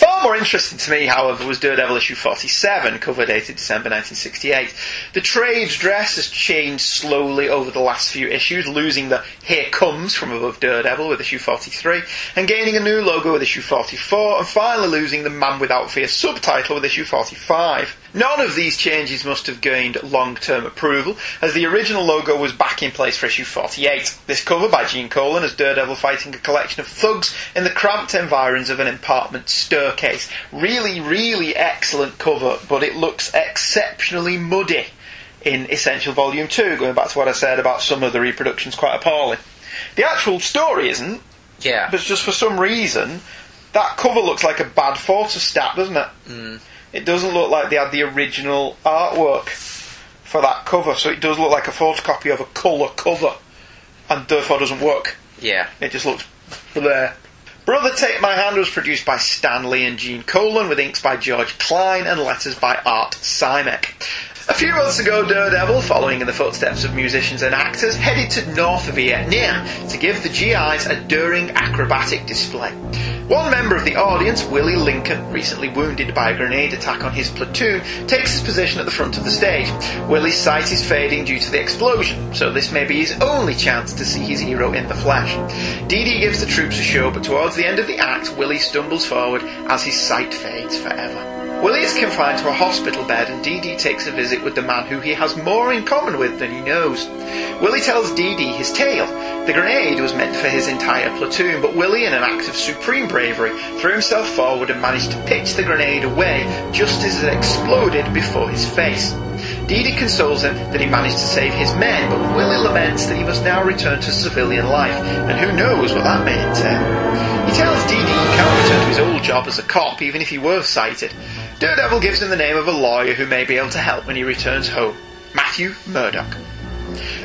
Far more interesting to me, however, was Daredevil issue 47, cover dated December 1968. The trade dress has changed slowly over the last few issues, losing the Here Comes from above Daredevil with issue 43, and gaining a new logo with issue 44, and finally losing the Man Without Fear subtitle with issue 45. None of these changes must have gained long-term approval, as the original logo was back in place for issue 48. This cover by Gene Colan as Daredevil fighting a collection of thugs in the cramped environs of an apartment staircase. Really, really excellent cover, but it looks exceptionally muddy in Essential Volume 2, going back to what I said about some of the reproductions quite appalling. The actual story isn't, yeah. but just for some reason, that cover looks like a bad photostat, doesn't it? Mm. It doesn't look like they had the original artwork for that cover, so it does look like a photocopy of a colour cover, and therefore doesn't work. yeah. It just looks there. Brother Take My Hand was produced by Stan Lee and Gene Colan, with inks by George Klein and letters by Art Simek. A few months ago, Daredevil, following in the footsteps of musicians and actors, headed to North Vietnam to give the GIs a daring acrobatic display. One member of the audience, Willie Lincoln, recently wounded by a grenade attack on his platoon, takes his position at the front of the stage. Willie's sight is fading due to the explosion, so this may be his only chance to see his hero in the flesh. Dee Dee gives the troops a show, but towards the end of the act, Willie stumbles forward as his sight fades forever. Willie is confined to a hospital bed and Dee Dee takes a visit with the man who he has more in common with than he knows. Willie tells Dee Dee his tale. The grenade was meant for his entire platoon, but Willie, in an act of supreme bravery, threw himself forward and managed to pitch the grenade away just as it exploded before his face. Dee consoles him that he managed to save his men, but Willie laments that he must now return to civilian life, and who knows what that may entail. He tells Dee he can't return to his old job as a cop, even if he were sighted. Daredevil gives him the name of a lawyer who may be able to help when he returns home Matthew Murdock.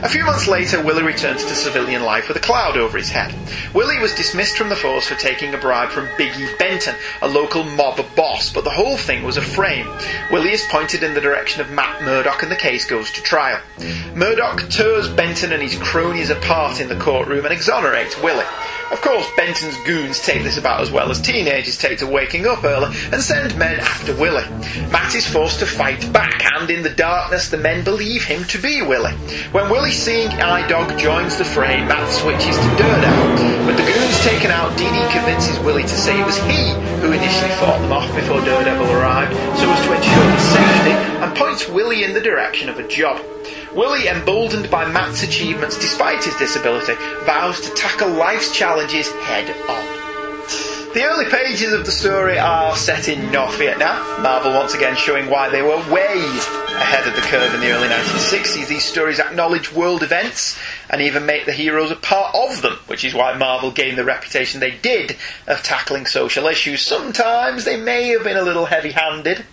A few months later, Willie returns to civilian life with a cloud over his head. Willie was dismissed from the force for taking a bribe from Biggie Benton, a local mob boss, but the whole thing was a frame. Willie is pointed in the direction of Matt Murdock and the case goes to trial. Murdock tears Benton and his cronies apart in the courtroom and exonerates Willie. Of course, Benton's goons take this about as well as teenagers take to waking up early and send men after Willie. Matt is forced to fight back, and in the darkness, the men believe him to be Willie. When Willie seeing eye dog joins the fray, Matt switches to Daredevil. With the goons taken out, Dee Dee convinces Willie to say it was he who initially fought them off before Daredevil arrived, so as to ensure his safety, and points Willie in the direction of a job. Willie, emboldened by Matt's achievements despite his disability, vows to tackle life's challenges head on. The early pages of the story are set in North Vietnam, Marvel once again showing why they were way ahead of the curve in the early 1960s. These stories acknowledge world events and even make the heroes a part of them, which is why Marvel gained the reputation they did of tackling social issues. Sometimes they may have been a little heavy handed.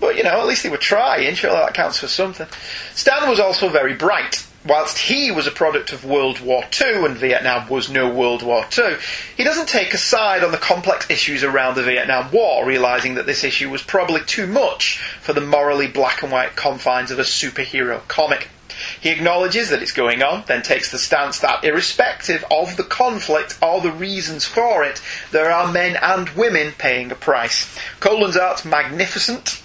But, you know, at least they were trying. Surely that counts for something. Stan was also very bright. Whilst he was a product of World War II and Vietnam was no World War II, he doesn't take a side on the complex issues around the Vietnam War, realising that this issue was probably too much for the morally black and white confines of a superhero comic. He acknowledges that it's going on, then takes the stance that, irrespective of the conflict or the reasons for it, there are men and women paying a price. Colan's art's magnificent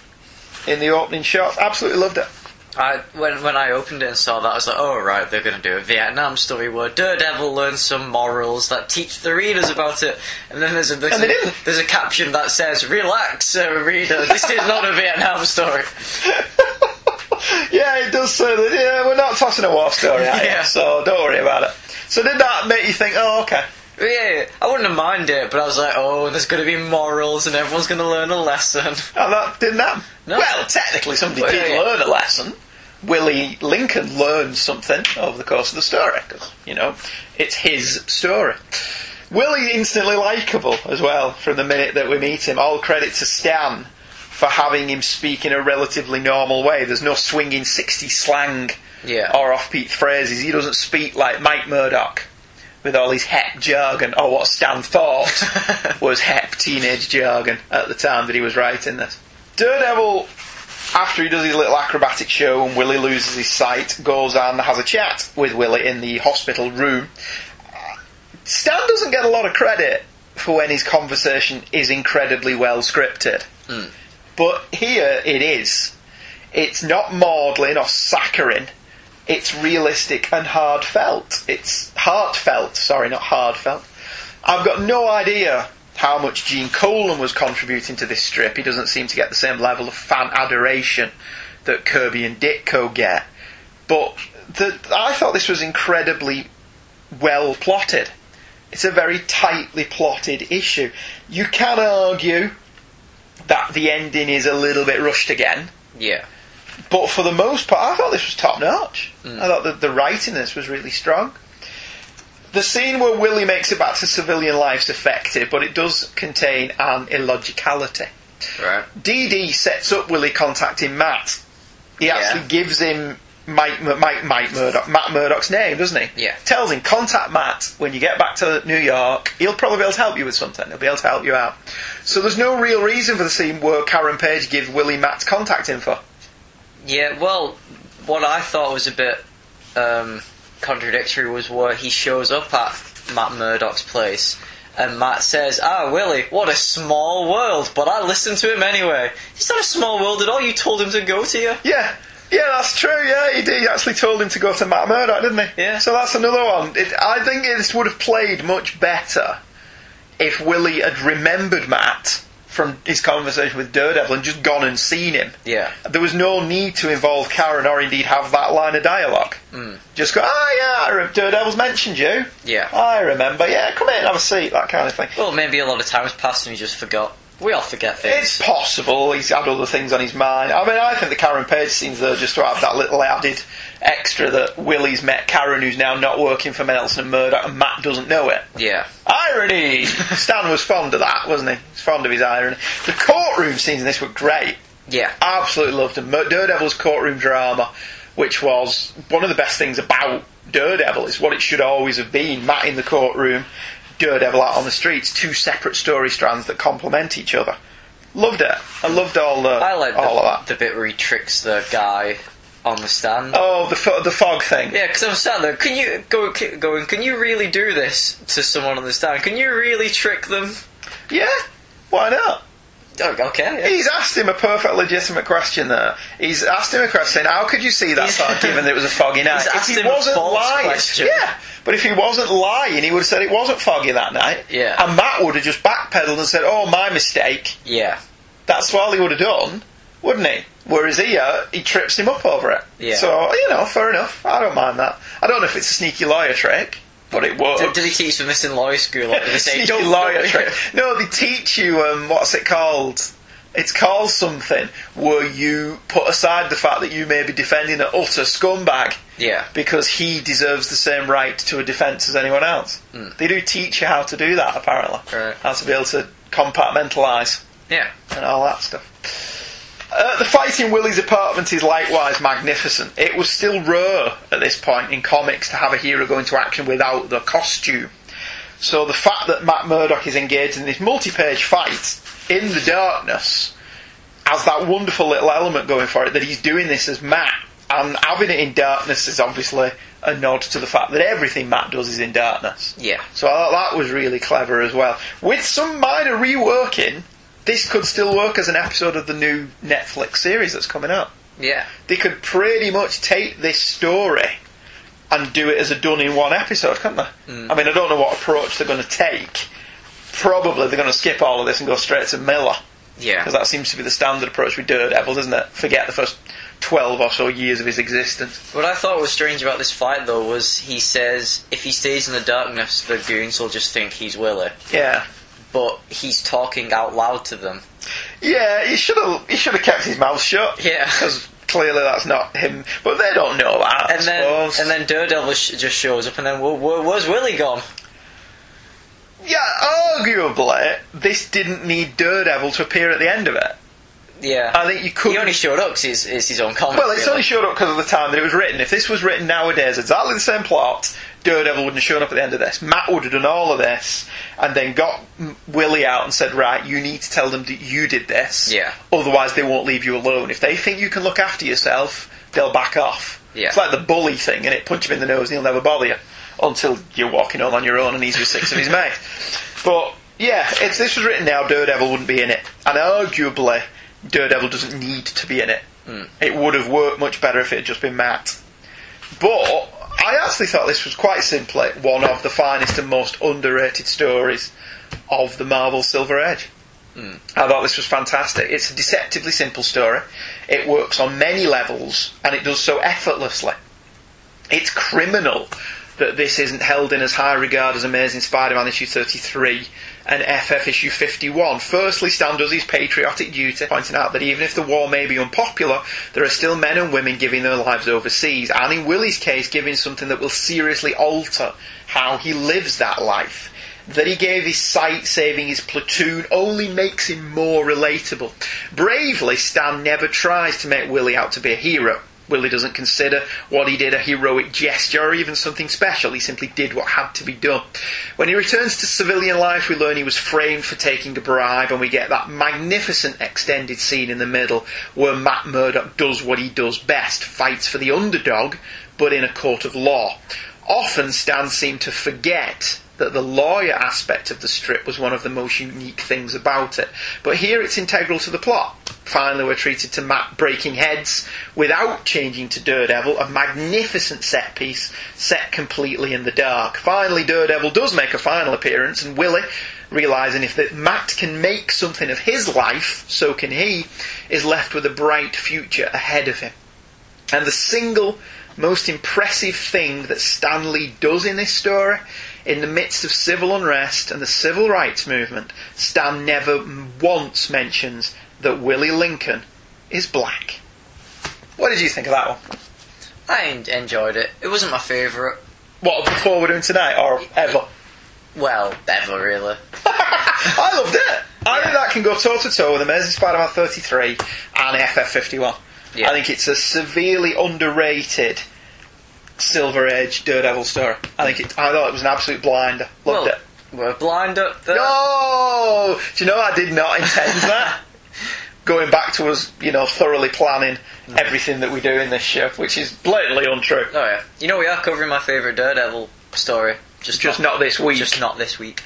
in the opening shots. Absolutely loved it. I when when I opened it and saw that, I was like, "Oh right, they're going to do a Vietnam story where Daredevil learns some morals that teach the readers about it." And then there's a there's, a, there's a caption that says, "Relax, uh, reader. This is not a Vietnam story." (laughs) yeah, it does say that. Yeah, we're not tossing a war story at (laughs) Yeah. you, so don't worry about it. So did that make you think? Oh, okay. Yeah, I wouldn't have minded it, but I was like, "Oh, there's going to be morals, and everyone's going to learn a lesson." And (laughs) oh, that didn't happen. No. Well, technically, somebody Well, did yeah, learn a lesson. Willie Lincoln learned something over the course of the story because you know it's his story. Willie instantly likable as well from the minute that we meet him. All credit to Stan for having him speak in a relatively normal way. There's no swinging 60 slang Yeah. or off-beat phrases. He doesn't speak like Mike Murdock with all his hep jargon, or oh, what Stan thought (laughs) was hep teenage jargon at the time that he was writing this. Daredevil, after he does his little acrobatic show and Willie loses his sight, goes and has a chat with Willie in the hospital room. Stan doesn't get a lot of credit for when his conversation is incredibly well scripted. Hmm. But here it is. It's not maudlin or saccharine. It's realistic and hard felt. It's heartfelt, sorry, not hard felt. I've got no idea how much Gene Colan was contributing to this strip. He doesn't seem to get the same level of fan adoration that Kirby and Ditko get. But the, I thought this was incredibly well plotted. It's a very tightly plotted issue. You can argue that the ending is a little bit rushed again, Yeah. But for the most part, I thought this was top notch. Hmm. I thought that the writing in this was really strong. The scene where Willie makes it back to civilian life's effective, but it does contain an illogicality. Right. DD sets up Willie contacting Matt. He Yeah. actually gives him Mike, Mike, Mike Murdock, Matt Murdock's name, doesn't he? Yeah. Tells him, contact Matt when you get back to New York. He'll probably be able to help you with something. He'll be able to help you out. So there's no real reason for the scene where Karen Page gives Willie Matt's contact info. Yeah, well, what I thought was a bit um, contradictory was where he shows up at Matt Murdock's place, and Matt says, "Ah, Willie, what a small world!" But I listened to him anyway. It's not a small world at all. You told him to go to you. Yeah, yeah, that's true. Yeah, he did. He actually told him to go to Matt Murdock, didn't he? Yeah. So that's another one. It, I think this would have played much better if Willie had remembered Matt from his conversation with Daredevil and just gone and seen him. Yeah. There was no need to involve Karen or indeed have that line of dialogue. Just go, ah, yeah, I re- Daredevil's mentioned you. Yeah. I remember. Yeah, come in have a seat. That kind of thing. Well, maybe a lot of times passed and he just forgot. We all forget things. It's possible he's had other things on his mind. I mean, I think the Karen Page scene's there just to have that little added extra that Willie's met Karen, who's now not working for Nelson and Murdock, and Matt doesn't know it. yeah. Irony! (laughs) Stan was fond of that, wasn't he? He's fond of his irony. The courtroom scenes in this were great. Yeah. Absolutely loved them. Daredevil's courtroom drama, which was one of the best things about Daredevil, is what it should always have been. Matt in the courtroom, Daredevil out on the streets, two separate story strands that complement each other. Loved it. I loved all the I like all of that. the, the bit where he tricks the guy on the stand. Oh, the fo- the fog thing. Yeah, because I'm sat there. Can you go going? Can you really do this to someone on the stand? Can you really trick them? Yeah, why not? Okay. He's asked him a perfect legitimate question there. He's asked him a question. How could you see that He's- given that it was a foggy (laughs) night? He's if asked he him a wasn't false lying, question. yeah. But if he wasn't lying, he would have said it wasn't foggy that night. Yeah. And Matt would have just backpedaled and said, "Oh, my mistake." Yeah. That's all he would have done, wouldn't he? Whereas here, he trips him up over it. Yeah. So you know, fair enough. I don't mind that. I don't know if it's a sneaky lawyer trick, but it would. Did, did he teach them this in law school? Like, did they say, don't lawyer don't- trick. No, they teach you um, what's it called? It's called something where you put aside the fact that you may be defending an utter scumbag Yeah. because he deserves the same right to a defence as anyone else. They do teach you how to do that, apparently. Right. How to be able to compartmentalise Yeah. and all that stuff. Uh, the fight in Willie's apartment is likewise magnificent. It was still rare at this point in comics to have a hero go into action without the costume. So the fact that Matt Murdock is engaged in this multi-page fight in the darkness has that wonderful little element going for it that he's doing this as Matt, and having it in darkness is obviously a nod to the fact that everything Matt does is in darkness. Yeah. So I thought that was really clever as well. With some minor reworking, this could still work as an episode of the new Netflix series that's coming up. Yeah. They could pretty much take this story and do it as a done in one episode, can't they? Mm. I mean, I don't know what approach they're going to take. Probably they're going to skip all of this and go straight to Miller. Yeah. Because that seems to be the standard approach we do with Daredevil, doesn't it? Forget the first 12 or so years of his existence. What I thought was strange about this fight, though, was he says if he stays in the darkness, the goons will just think he's Willie. Yeah. But he's talking out loud to them. Yeah, he should have he should have kept his mouth shut. Yeah. Because clearly that's not him. But they don't know that, I And then, suppose. and then Daredevil sh- just shows up, and then wh- wh- where's Willie gone? Yeah, arguably, this didn't need Daredevil to appear at the end of it. Yeah. I think you could. he only showed up because it's, it's his own comic. Well, it's really. only showed up because of the time that it was written. If this was written nowadays, exactly the same plot, Daredevil wouldn't have shown up at the end of this. Matt would have done all of this and then got Willie out and said, right, you need to tell them that you did this. Yeah. Otherwise, they won't leave you alone. If they think you can look after yourself, they'll back off. Yeah. It's like the bully thing, and it punch him in the nose and he'll never bother you until you're walking home on your own and he's with six of his (laughs) mates. But yeah, if this was written now, Daredevil wouldn't be in it, and arguably, Daredevil doesn't need to be in it. Hmm. It would have worked much better if it had just been Matt. But I actually thought this was quite simply one of the finest and most underrated stories of the Marvel Silver Age. Hmm. I thought this was fantastic. It's a deceptively simple story. It works on many levels, and it does so effortlessly. It's criminal that this isn't held in as high regard as Amazing Spider-Man issue 33 and FF issue 51. Firstly, Stan does his patriotic duty, pointing out that even if the war may be unpopular, there are still men and women giving their lives overseas, and in Willie's case, giving something that will seriously alter how he lives that life. That he gave his sight saving his platoon only makes him more relatable. Bravely, Stan never tries to make Willie out to be a hero. Willie doesn't consider what he did a heroic gesture or even something special. He simply did what had to be done. When he returns to civilian life, we learn he was framed for taking a bribe, and we get that magnificent extended scene in the middle where Matt Murdock does what he does best fights for the underdog, but in a court of law. Often, Stan seemed to forget that the lawyer aspect of the strip was one of the most unique things about it. But here it's integral to the plot. Finally, we're treated to Matt breaking heads without changing to Daredevil, a magnificent set piece set completely in the dark. Finally, Daredevil does make a final appearance, and Willie, realizing if that Matt can make something of his life, so can he, is left with a bright future ahead of him. And the single most impressive thing that Stan Lee does in this story, in the midst of civil unrest and the civil rights movement, Stan never once mentions that Willie Lincoln is black. What did you think of that one? I enjoyed it. It wasn't my favourite. What, before we're doing tonight, or ever? Well, ever really. (laughs) I loved it. I think that can go toe to toe with *The Amazing Spider-Man 33 and FF51. Yeah. I think it's a severely underrated Silver Age Daredevil story. I think it, I thought it was an absolute blinder. Loved well, it. we're blind up there. No! Do you know I did not intend that? (laughs) Going back to us, you know, thoroughly planning hmm. everything that we do in this show, which is blatantly untrue. Oh yeah. You know we are covering my favourite Daredevil story. Just, Just not this week. Just not this week.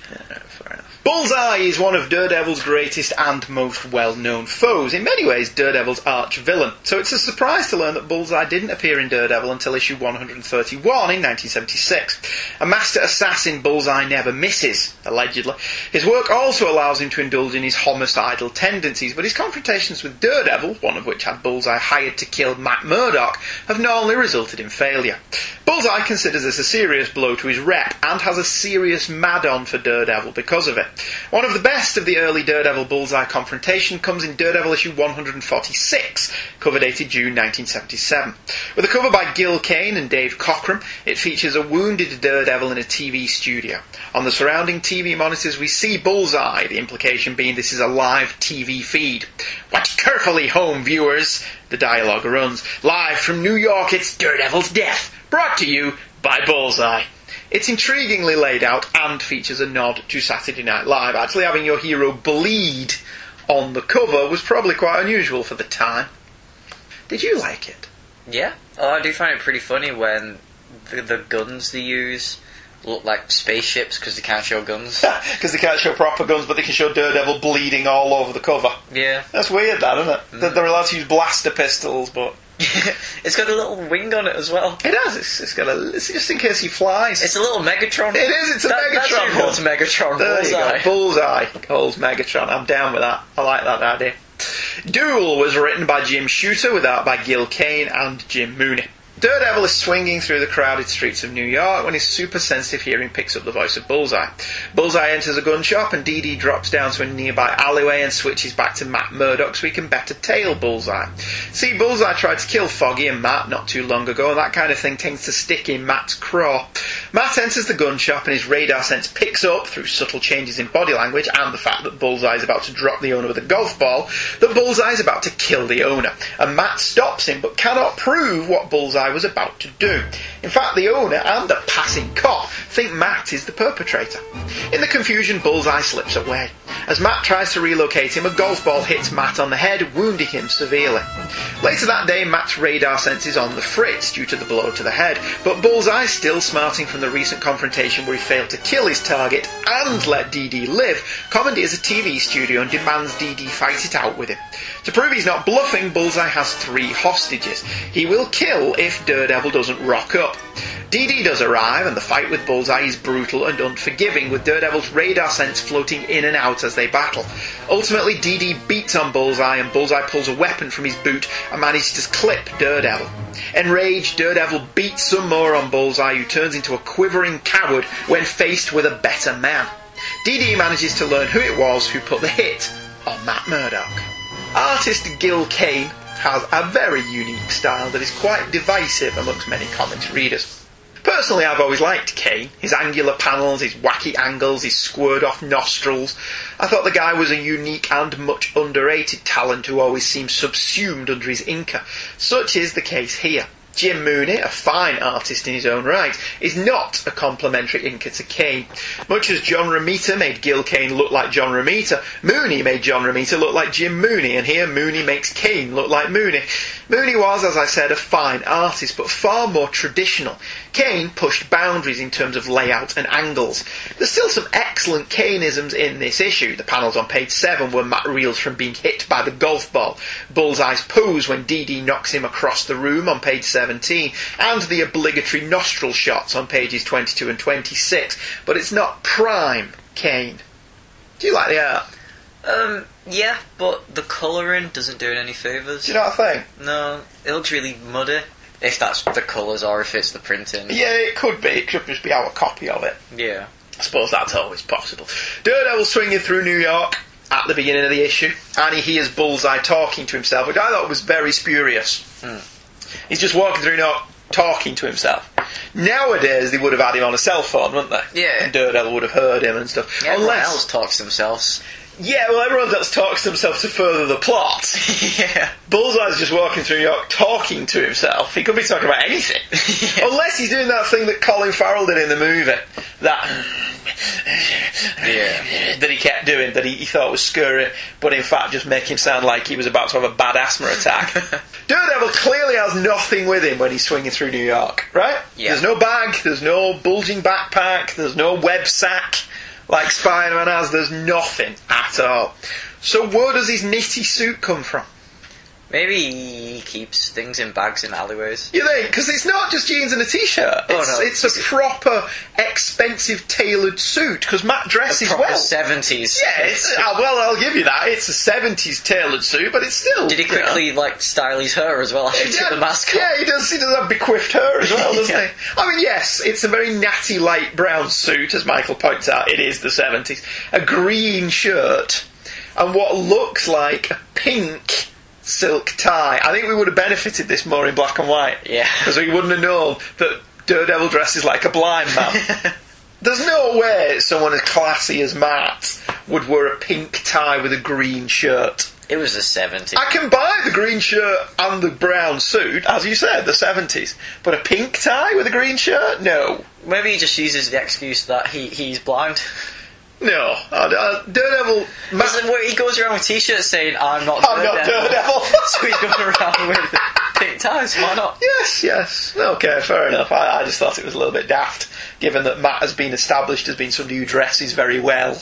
Bullseye is one of Daredevil's greatest and most well-known foes. In many ways, Daredevil's arch-villain. So it's a surprise to learn that Bullseye didn't appear in Daredevil until issue 131 in 1976. A master assassin, Bullseye never misses, allegedly. His work also allows him to indulge in his homicidal tendencies, but his confrontations with Daredevil, one of which had Bullseye hired to kill Matt Murdock, have normally resulted in failure. Bullseye considers this a serious blow to his rep and has a serious mad-on for Daredevil because of it. One of the best of the early Daredevil Bullseye confrontation comes in Daredevil issue 146, cover dated June 1977. With a cover by Gil Kane and Dave Cockrum, it features a wounded Daredevil in a TV studio. On the surrounding TV monitors, we see Bullseye, the implication being this is a live TV feed. Watch carefully, home viewers, the dialogue runs. Live from New York, it's Daredevil's Death, brought to you by Bullseye. It's intriguingly laid out and features a nod to Saturday Night Live. Actually, having your hero bleed on the cover was probably quite unusual for the time. Did you like it? Yeah. Oh, I do find it pretty funny when the, the guns they use look like spaceships because they can't show guns. (laughs) Because they can't show proper guns, but they can show Daredevil bleeding all over the cover. yeah. That's weird, that, isn't it? Mm. That they're allowed to use blaster pistols, but (laughs) it's got a little wing on it as well. It has. It's, it's got a. It's just in case he flies. It's a little Megatron. It is, it's a That- Megatron. who holds Megatron. There you Bullseye. go. Bullseye holds Megatron. I'm down with that. I like that idea. Duel was written by Jim Shooter with art by Gil Kane and Jim Mooney. Daredevil is swinging through the crowded streets of New York when his super sensitive hearing picks up the voice of Bullseye. Bullseye enters a gun shop and Dee Dee drops down to a nearby alleyway and switches back to Matt Murdock so he can better tail Bullseye. See, Bullseye tried to kill Foggy and Matt not too long ago and that kind of thing tends to stick in Matt's craw. Matt enters the gun shop and his radar sense picks up, through subtle changes in body language and the fact that Bullseye is about to drop the owner with a golf ball, that Bullseye is about to kill the owner. And Matt stops him but cannot prove what Bullseye was about to do. In fact, the owner and a passing cop think Matt is the perpetrator. In the confusion, Bullseye slips away. As Matt tries to relocate him, a golf ball hits Matt on the head, wounding him severely. Later that day, Matt's radar sense is on the fritz due to the blow to the head, but Bullseye, still smarting from the recent confrontation where he failed to kill his target and let Dee live, commandeers a TV studio and demands Dee fight it out with him. To prove he's not bluffing, Bullseye has three hostages. He will kill if Daredevil doesn't rock up. Dee does arrive, and the fight with Bullseye is brutal and unforgiving, with Daredevil's radar sense floating in and out as they battle. Ultimately, Dee beats on Bullseye, and Bullseye pulls a weapon from his boot and manages to clip Daredevil. Enraged, Daredevil beats some more on Bullseye, who turns into a quivering coward when faced with a better man. Dee manages to learn who it was who put the hit on Matt Murdock. Artist Gil Kane has a very unique style that is quite divisive amongst many comics readers. Personally, I've always liked Kane. His angular panels, his wacky angles, his squared off nostrils. I thought the guy was a unique and much underrated talent who always seems subsumed under his inker. Such is the case here. Jim Mooney, a fine artist in his own right, is not a complimentary inker to Kane. Much as John Romita made Gil Kane look like John Romita, Mooney made John Romita look like Jim Mooney, and here Mooney makes Kane look like Mooney. Mooney was, as I said, a fine artist, but far more traditional. Kane pushed boundaries in terms of layout and angles. There's still some excellent Kaneisms in this issue. The panels on page 7 were Matt Reels from being hit by the golf ball, Bullseye's pose when Dee Dee knocks him across the room on page 17, and the obligatory nostril shots on pages 22 and 26. But it's not prime Kane. Do you like the art? Um, yeah, but the colouring doesn't do it any favours. Do you know what I think? No, it looks really muddy. If that's the colours or if it's the printing. Yeah, it could be. It could just be our copy of it. Yeah. I suppose that's always possible. Daredevil swinging through New York at the beginning of the issue, and he hears Bullseye talking to himself, which I thought was very spurious. He's just walking through not talking to himself. Nowadays, they would have had him on a cell phone, wouldn't they? Yeah. And Daredevil would have heard him and stuff. Yeah, everyone Unless, else talks to themselves. Yeah, well, everyone else talks to themselves to further the plot. (laughs) yeah. Bullseye's just walking through New York talking to himself. He could be talking about anything. (laughs) Unless he's doing that thing that Colin Farrell did in the movie. That. Mm. (laughs) Yeah. That he kept doing, that he, he thought was scurry, but in fact just make him sound like he was about to have a bad asthma attack. Daredevil clearly has nothing with him when he's swinging through New York, right? Yeah. There's no bag, there's no bulging backpack, there's no web sack like Spider Man has, there's nothing at all. So where does his nitty suit come from? Maybe he keeps things in bags in alleyways. You think? Because it's not just jeans and a t-shirt. Oh, It's, no. it's a proper, expensive, tailored suit. Because Matt dresses Proper well. 70s. Yeah, it's, uh, well, I'll give you that. It's a 70s tailored suit, but it's still. Did he you know. quickly, like, style his hair as well after he took the mask off? Yeah, he does. He does have bequiffed hair as well, (laughs) doesn't Yeah. he? I mean, yes, it's a very natty light brown suit, as Michael points out. It is the seventies. A green shirt and what looks like a pink silk tie. I think we would have benefited this more in black and white. Yeah. (laughs) because we wouldn't have known that Daredevil dresses like a blind man. (laughs) There's no way someone as classy as Matt would wear a pink tie with a green shirt. It was the 70s. I can buy the green shirt and the brown suit, as you said, the 70s. But a pink tie with a green shirt? No. Maybe he just uses the excuse that he, he's blind. (laughs) No. Uh, uh, Daredevil. Matt, Isn't where he goes around with t-shirts saying, I'm not I'm not Daredevil." Daredevil. (laughs) so he's going around with pink ties, why not? yes, yes. Okay, fair enough. I, I just thought it was a little bit daft, given that Matt has been established as being somebody who dresses very well.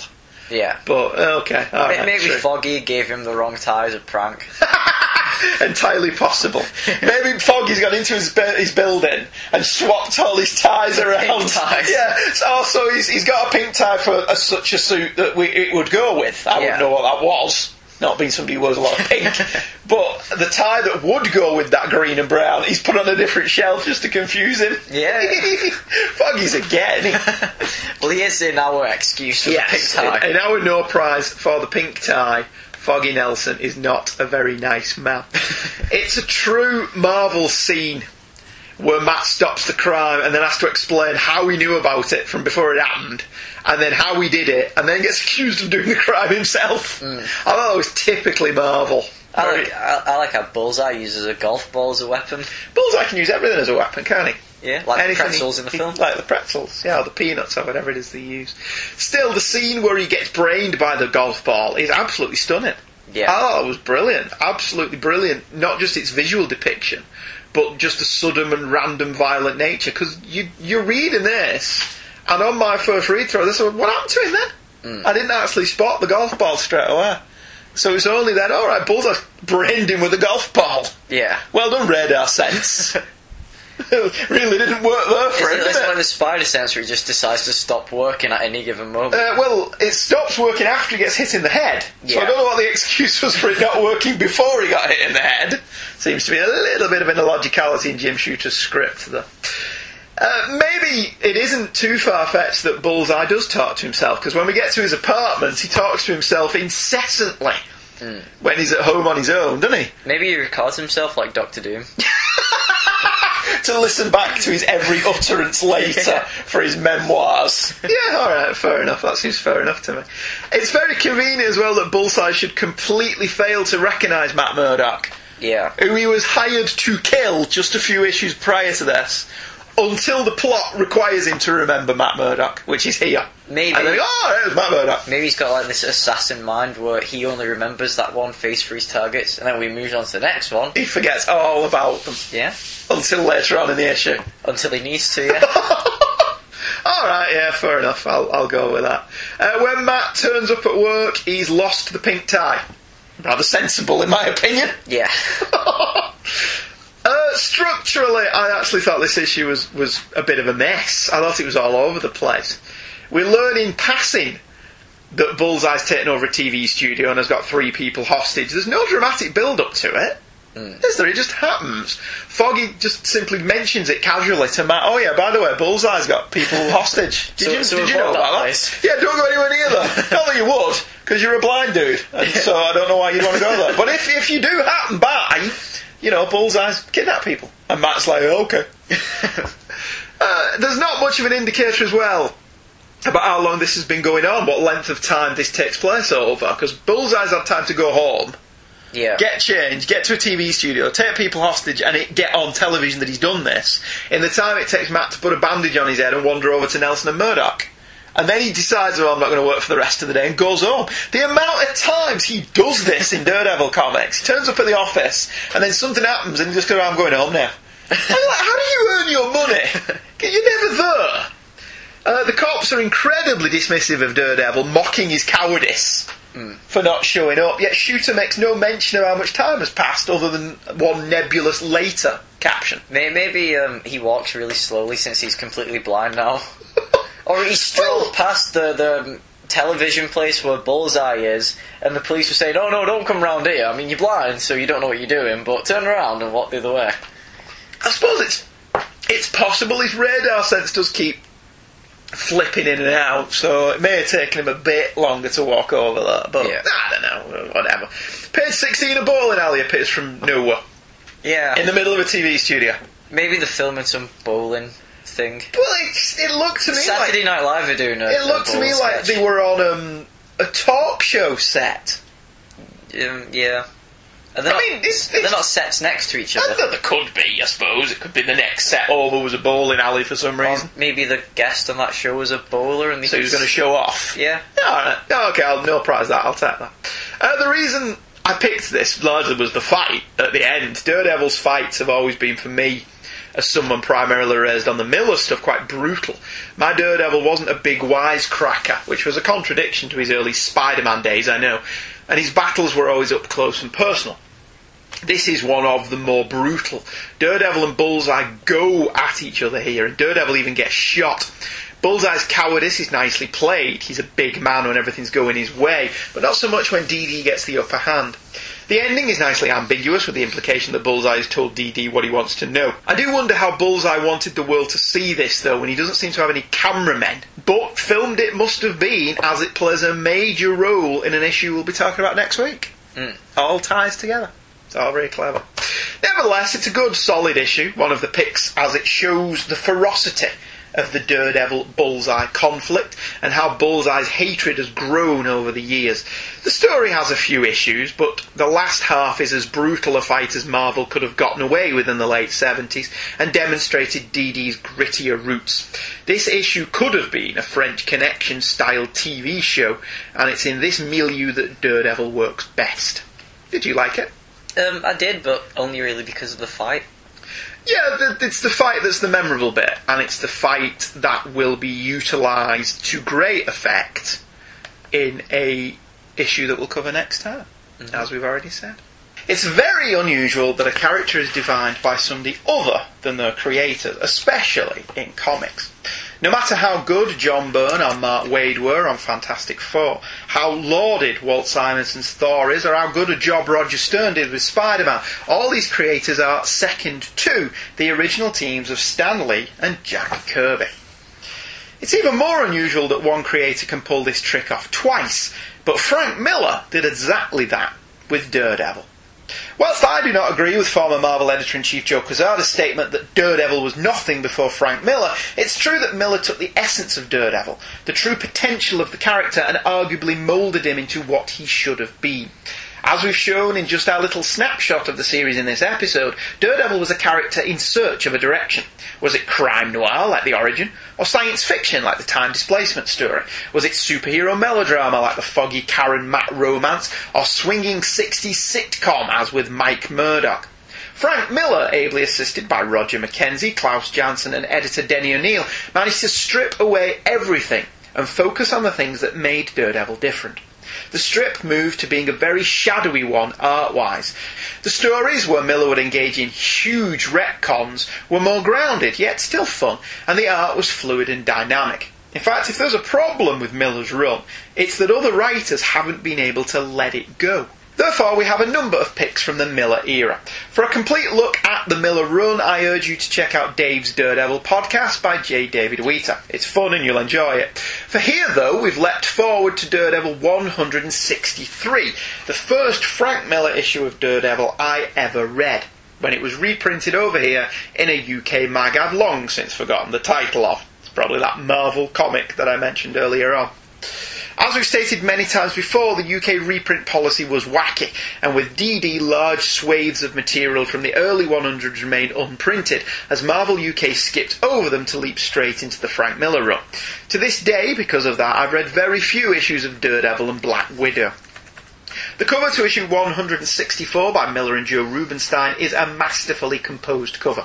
Yeah. But, uh, okay. all May- right, Maybe true. Foggy gave him the wrong tie as a prank. (laughs) entirely possible. (laughs) Maybe Foggy's gone into his, bu- his building and swapped all his ties around. ties. (laughs) Yeah. So oh, also, he's, he's got a pink tie for a, such a suit that we, it would go with. I Yeah. wouldn't know what that was. Not being somebody who wears a lot of pink, (laughs) but the tie that would go with that green and brown, he's put on a different shelf just to confuse him. Yeah. (laughs) Foggy's again. (laughs) Well, he is in our excuse for Yes, the pink tie. in our no prize for the pink tie, Foggy Nelson is not a very nice man. it's a true Marvel scene where Matt stops the crime and then has to explain how he knew about it from before it happened, and then how he did it, and then gets accused of doing the crime himself. Hmm. I thought that was typically Marvel. I Very- like, I, I like how Bullseye uses a golf ball as a weapon. Bullseye can use everything as a weapon, can't he? Yeah, like the Anything pretzels in the he- film. Like the pretzels, yeah, or the peanuts or whatever it is they use. Still, the scene where he gets brained by the golf ball is absolutely stunning. Yeah. I thought it was brilliant, absolutely brilliant. Not just its visual depiction, but just the sudden and random violent nature. Because you, you're reading this, and on my first read through, this what happened to him then? Mm. I didn't actually spot the golf ball straight away. So it's only then, alright, Bullseye (laughs) brained him with a golf ball. Yeah. Well done, radar sense. (laughs) (laughs) really didn't work there for him, did it? like the spider he just decides to stop working at any given moment. Uh, well, it stops working after he gets hit in the head. Yeah. So I don't know what the excuse was for it not working before he got hit in the head. Seems to be a little bit of an illogicality in Jim Shooter's script, though. Uh, maybe it isn't too far fetched that Bullseye does talk to himself, because when we get to his apartment, he talks to himself incessantly when he's at home on his own, doesn't he? Maybe he records himself like Doctor Doom. (laughs) to listen back to his every utterance (laughs) later Yeah. for his memoirs. Yeah, alright, fair enough. That seems fair enough to me. It's very convenient as well that Bullseye should completely fail to recognise Matt Murdock, Yeah. who he was hired to kill just a few issues prior to this. Until the plot requires him to remember Matt Murdock, which is here. Maybe. And then, oh, there's Matt Murdock. Maybe he's got like this assassin mind where he only remembers that one face for his targets, and then we move on to the next one. He forgets all about them Yeah. until later on in the issue. Until he needs to, yeah. (laughs) All right, yeah, fair enough. I'll, I'll go with that. Uh, when Matt turns up at work, he's lost the pink tie. Rather sensible, in my opinion. yeah. (laughs) Uh, structurally, I actually thought this issue was, was a bit of a mess. I thought it was all over the place. We learn in passing that Bullseye's taken over a TV studio and has got three people hostage. There's no dramatic build up to it. Is there? It just happens. Foggy just simply mentions it casually to Matt. Oh yeah, by the way, Bullseye's got people (laughs) hostage. Did So- you, so did you know that about that? place. Yeah, don't go anywhere near there. Not that (laughs) you would, because you're a blind dude, and so I don't know why you'd want to go there. But if if you do happen by, you know, Bullseye's kidnap people, and Matt's like, okay. (laughs) uh, there's not much of an indicator as well about how long this has been going on, what length of time this takes place over, because Bullseye's had time to go home, Yeah. get changed, get to a TV studio, take people hostage, and it, get on television that he's done this. In the time it takes Matt to put a bandage on his head and wander over to Nelson and Murdock. And then he decides, well, I'm not going to work for the rest of the day and goes home. The amount of times he does this in Daredevil comics, he turns up at the office and then something happens and he just goes, I'm going home now. Like, how do you earn your money? You're never there. Uh, the cops are incredibly dismissive of Daredevil, mocking his cowardice for not showing up. Yet Shooter makes no mention of how much time has passed, other than one nebulous later caption. Maybe um, he walks really slowly since he's completely blind now. (laughs) or he strolled oh. past the, the television place where Bullseye is, and the police were saying, Oh no, don't come round here. I mean, you're blind, so you don't know what you're doing, but turn around and walk the other way. I suppose it's it's possible his radar sense does keep flipping in and out, so it may have taken him a bit longer to walk over that. But Yeah. I don't know, whatever. Page sixteen, a bowling alley appears from nowhere Yeah. in the middle of a TV studio. Maybe they're filming some bowling thing. Well, it, it looked to me Saturday like Night Live are doing a it looked a to me bowling like they were on um, a talk show set. Um, yeah. And they're, I not, mean, it's- they're it's- not sets next to each I other. there could be, I suppose. It could be the next set over was a bowling alley for some Or reason. maybe the guest on that show was a bowler and So he was going to show off. Yeah. Alright, okay, I'll no prize that, I'll take that. Uh, the reason I picked this largely was the fight at the end. Daredevil's fights have always been, for me, as someone primarily raised on the Miller stuff, quite brutal. My Daredevil wasn't a big wisecracker, which was a contradiction to his early Spider Man days, I know, and his battles were always up close and personal. This is one of the more brutal. Daredevil and Bullseye go at each other here, and Daredevil even gets shot. Bullseye's cowardice is nicely played. He's a big man when everything's going his way, but not so much when DD gets the upper hand. The ending is nicely ambiguous with the implication that Bullseye has told DD what he wants to know. I do wonder how Bullseye wanted the world to see this though when he doesn't seem to have any cameramen. But filmed it must have been as it plays a major role in an issue we'll be talking about next week. Hmm. All ties together. It's all very clever. Nevertheless, it's a good solid issue, one of the picks as it shows the ferocity of the Daredevil Bullseye conflict and how Bullseye's hatred has grown over the years. The story has a few issues, but the last half is as brutal a fight as Marvel could have gotten away with in the late 70s and demonstrated DD's grittier roots. This issue could have been a French Connection style TV show, and it's in this milieu that Daredevil works best. Did you like it? Um, I did, but only really because of the fight. Yeah, it's the fight that's the memorable bit, and it's the fight that will be utilised to great effect in a issue that we'll cover next time, mm-hmm. as we've already said. It's very unusual that a character is defined by somebody other than their creator, especially in comics. No matter how good John Byrne or Mark Waid were on Fantastic Four, how lauded Walt Simonson's Thor is, or how good a job Roger Stern did with Spider Man, all these creators are second to the original teams of Stan Lee and Jack Kirby. It's even more unusual that one creator can pull this trick off twice, but Frank Miller did exactly that with Daredevil. Whilst I do not agree with former Marvel editor in chief Joe Quesada's statement that Daredevil was nothing before Frank Miller, it's true that Miller took the essence of Daredevil, the true potential of the character, and arguably moulded him into what he should have been. As we've shown in just our little snapshot of the series in this episode, Daredevil was a character in search of a direction. Was it crime noir, like The Origin, or science fiction, like the Time Displacement story? Was it superhero melodrama, like the foggy Karen Matt romance, or swinging 60s sitcom, as with Mike Murdock? Frank Miller, ably assisted by Roger McKenzie, Klaus Janson, and editor Denny O'Neil, managed to strip away everything and focus on the things that made Daredevil different. The strip moved to being a very shadowy one art wise. The stories where Miller would engage in huge retcons were more grounded, yet still fun, and the art was fluid and dynamic. In fact, if there's a problem with Miller's run, it's that other writers haven't been able to let it go. Therefore, we have a number of picks from the Miller era. For a complete look at the Miller run, I urge you to check out Dave's Daredevil podcast by J. David Wheater. It's fun and you'll enjoy it. For here, though, we've leapt forward to Daredevil 163, the first Frank Miller issue of Daredevil I ever read. When it was reprinted over here in a UK mag I've long since forgotten the title of. It's probably that Marvel comic that I mentioned earlier on. As we've stated many times before, the UK reprint policy was wacky, and with DD, large swathes of material from the early 100s remained unprinted, as Marvel UK skipped over them to leap straight into the Frank Miller run. To this day, because of that, I've read very few issues of Daredevil and Black Widow. The cover to issue 164 by Miller and Joe Rubinstein is a masterfully composed cover.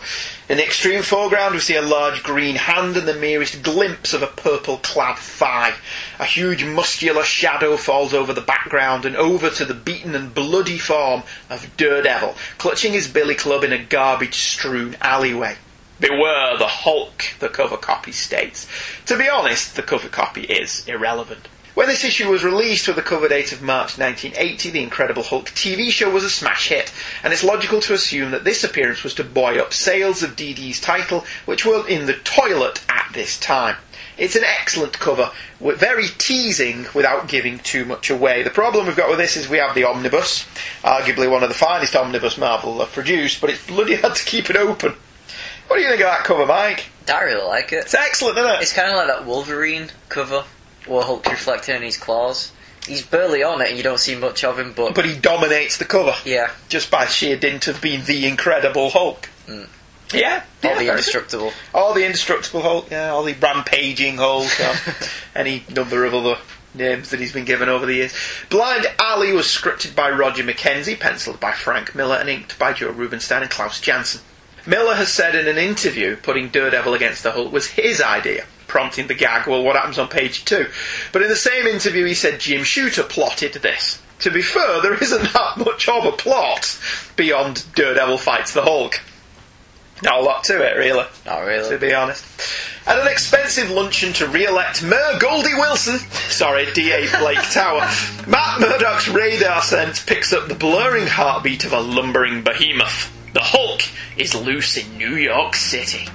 In the extreme foreground, we see a large green hand and the merest glimpse of a purple clad thigh. A huge muscular shadow falls over the background and over to the beaten and bloody form of Daredevil, clutching his billy club in a garbage strewn alleyway. Beware the Hulk, the cover copy states. To be honest, the cover copy is irrelevant. When this issue was released with a cover date of March 1980, the Incredible Hulk TV show was a smash hit, and it's logical to assume that this appearance was to buoy up sales of DD's title, which were in the toilet at this time. It's an excellent cover, very teasing without giving too much away. The problem we've got with this is we have the omnibus, arguably one of the finest omnibus Marvel have produced, but it's bloody hard to keep it open. What do you think of that cover, Mike? I really like it. It's excellent, isn't it? It's kind of like that Wolverine cover where Hulk's reflecting in his claws. He's barely on it and you don't see much of him, but, but he dominates the cover. yeah, just by sheer dint of being the Incredible Hulk. Hmm. Yeah, all yeah, the indestructible. all the indestructible Hulk, yeah, all the rampaging Hulk, (laughs) any number of other names that he's been given over the years. Blind Alley was scripted by Roger McKenzie, penciled by Frank Miller, and inked by Joe Rubinstein and Klaus Janson. Miller has said in an interview putting Daredevil against the Hulk was his idea, prompting the gag, well, what happens on page two? But in the same interview, he said Jim Shooter plotted this. To be fair, there isn't (laughs) that much of a plot beyond Daredevil fights the Hulk. Not a lot to it, really Not really. to be honest. At an expensive luncheon to re-elect Mayor Goldie Wilson, (laughs) sorry, D.A. Blake Tower, Matt Murdock's radar sense picks up the blurring heartbeat of a lumbering behemoth. The Hulk is loose in New York City.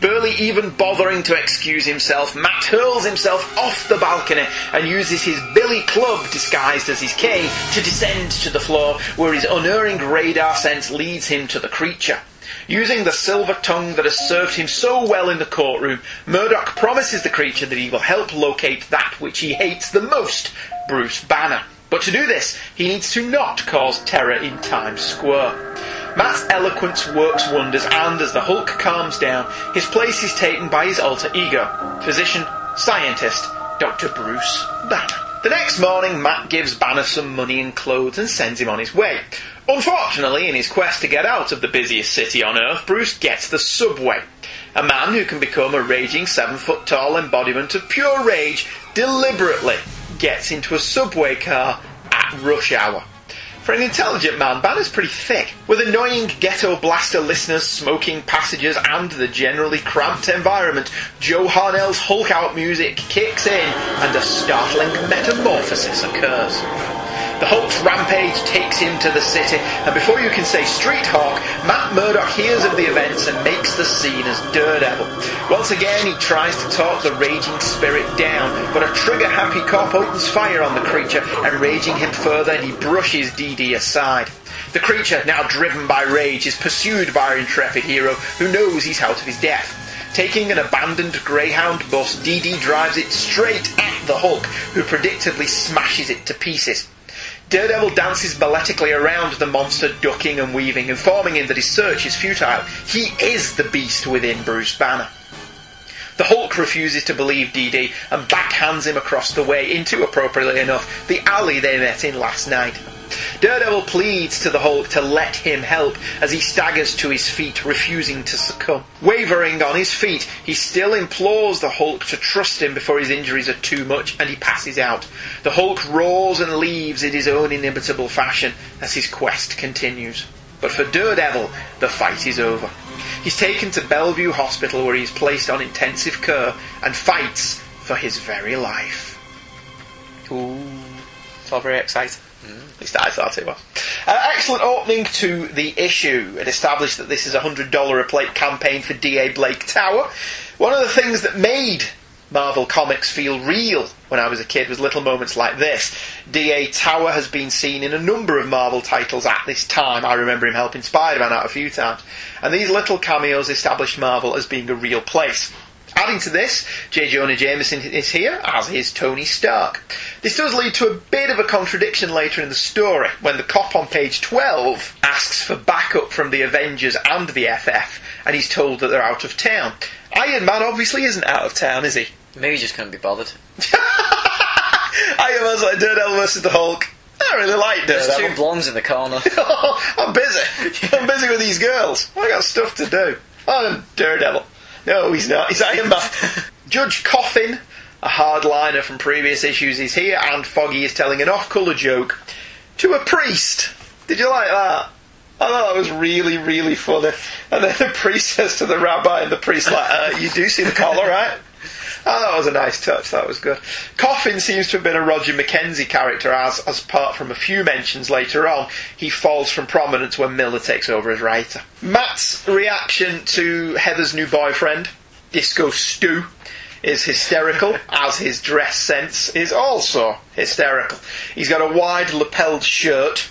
Barely even bothering to excuse himself, Matt hurls himself off the balcony and uses his billy club disguised as his cane to descend to the floor where his unerring radar sense leads him to the creature. Using the silver tongue that has served him so well in the courtroom, Murdock promises the creature that he will help locate that which he hates the most, Bruce Banner. But to do this, he needs to not cause terror in Times Square. Matt's eloquence works wonders, and as the Hulk calms down, his place is taken by his alter ego, physician, scientist, Dr. Bruce Banner. The next morning, Matt gives Banner some money and clothes and sends him on his way. Unfortunately, in his quest to get out of the busiest city on Earth, Bruce gets the subway. A man who can become a raging seven foot tall embodiment of pure rage deliberately gets into a subway car at rush hour. For an intelligent man, Banner's pretty thick. With annoying ghetto blaster listeners, smoking passengers, and the generally cramped environment, Joe Harnell's Hulk out music kicks in and a startling metamorphosis occurs. The Hulk's rampage takes him to the city, and before you can say Street Hawk, Matt Murdock hears of the events and makes the scene as Daredevil. Once again, he tries to talk the raging spirit down, but a trigger-happy cop opens fire on the creature, enraging him further, and he brushes DD aside. The creature, now driven by rage, is pursued by our intrepid hero, who knows he's out of his depth. Taking an abandoned Greyhound bus, DD drives it straight at the Hulk, who predictably smashes it to pieces. Daredevil dances balletically around the monster, ducking and weaving, informing him that his search is futile. He is the beast within Bruce Banner. The Hulk refuses to believe DD and backhands him across the way into, appropriately enough, the alley they met in last night. Daredevil pleads to the Hulk to let him help as he staggers to his feet, refusing to succumb. Wavering on his feet, he still implores the Hulk to trust him before his injuries are too much and he passes out. The Hulk roars and leaves in his own inimitable fashion as his quest continues. But for Daredevil, the fight is over. He's taken to Bellevue Hospital where he is placed on intensive care and fights for his very life. Ooh, very exciting. At least I thought it was. Uh, excellent opening to the issue. It established that this is a $100 a plate campaign for D.A. Blake Tower. One of the things that made Marvel Comics feel real when I was a kid was little moments like this. D.A. Tower has been seen in a number of Marvel titles at this time. I remember him helping Spider-Man out a few times. And these little cameos established Marvel as being a real place. Adding to this, J. Jonah Jameson is here, as is Tony Stark. This does lead to a bit of a contradiction later in the story, when the cop on page 12 asks for backup from the Avengers and the FF, and he's told that they're out of town. Iron Man obviously isn't out of town, is he? Maybe he just couldn't be bothered. (laughs) Iron Man's like Daredevil versus the Hulk. I really like There's two blondes in the corner. (laughs) I'm busy. I'm busy with these girls. I got stuff to do. I'm Daredevil. No, he's not. He's Iron Man. Judge Coffin, a hardliner from previous issues, is here, and Foggy is telling an off-colour joke to a priest. Did you like that? I thought that was really, really funny. And then the priest says to the rabbi, and the priest like, uh, "You do see the collar, right?" Oh, that was a nice touch. That was good. Coffin seems to have been a Roger McKenzie character, as, as apart from a few mentions later on, he falls from prominence when Miller takes over as writer. Matt's reaction to Heather's new boyfriend, Disco Stu, is hysterical, (laughs) as his dress sense is also hysterical. He's got a wide lapelled shirt,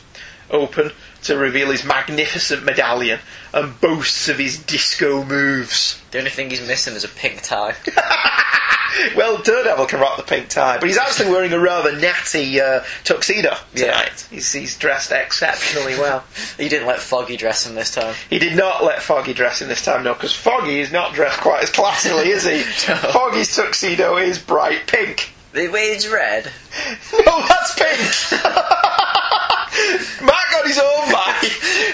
open, to reveal his magnificent medallion, and boasts of his disco moves. (laughs) the only thing he's missing is a pink tie. (laughs) Well, Daredevil can rock the pink tie, but he's actually wearing a rather natty uh, tuxedo Yeah. tonight. He's, he's dressed exceptionally well. (laughs) he didn't let Foggy dress him this time. He did not let Foggy dress in this time, no, because Foggy is not dressed quite as classily, is he? Foggy's tuxedo is bright pink. The way it's red. No, that's pink! Matt got his own back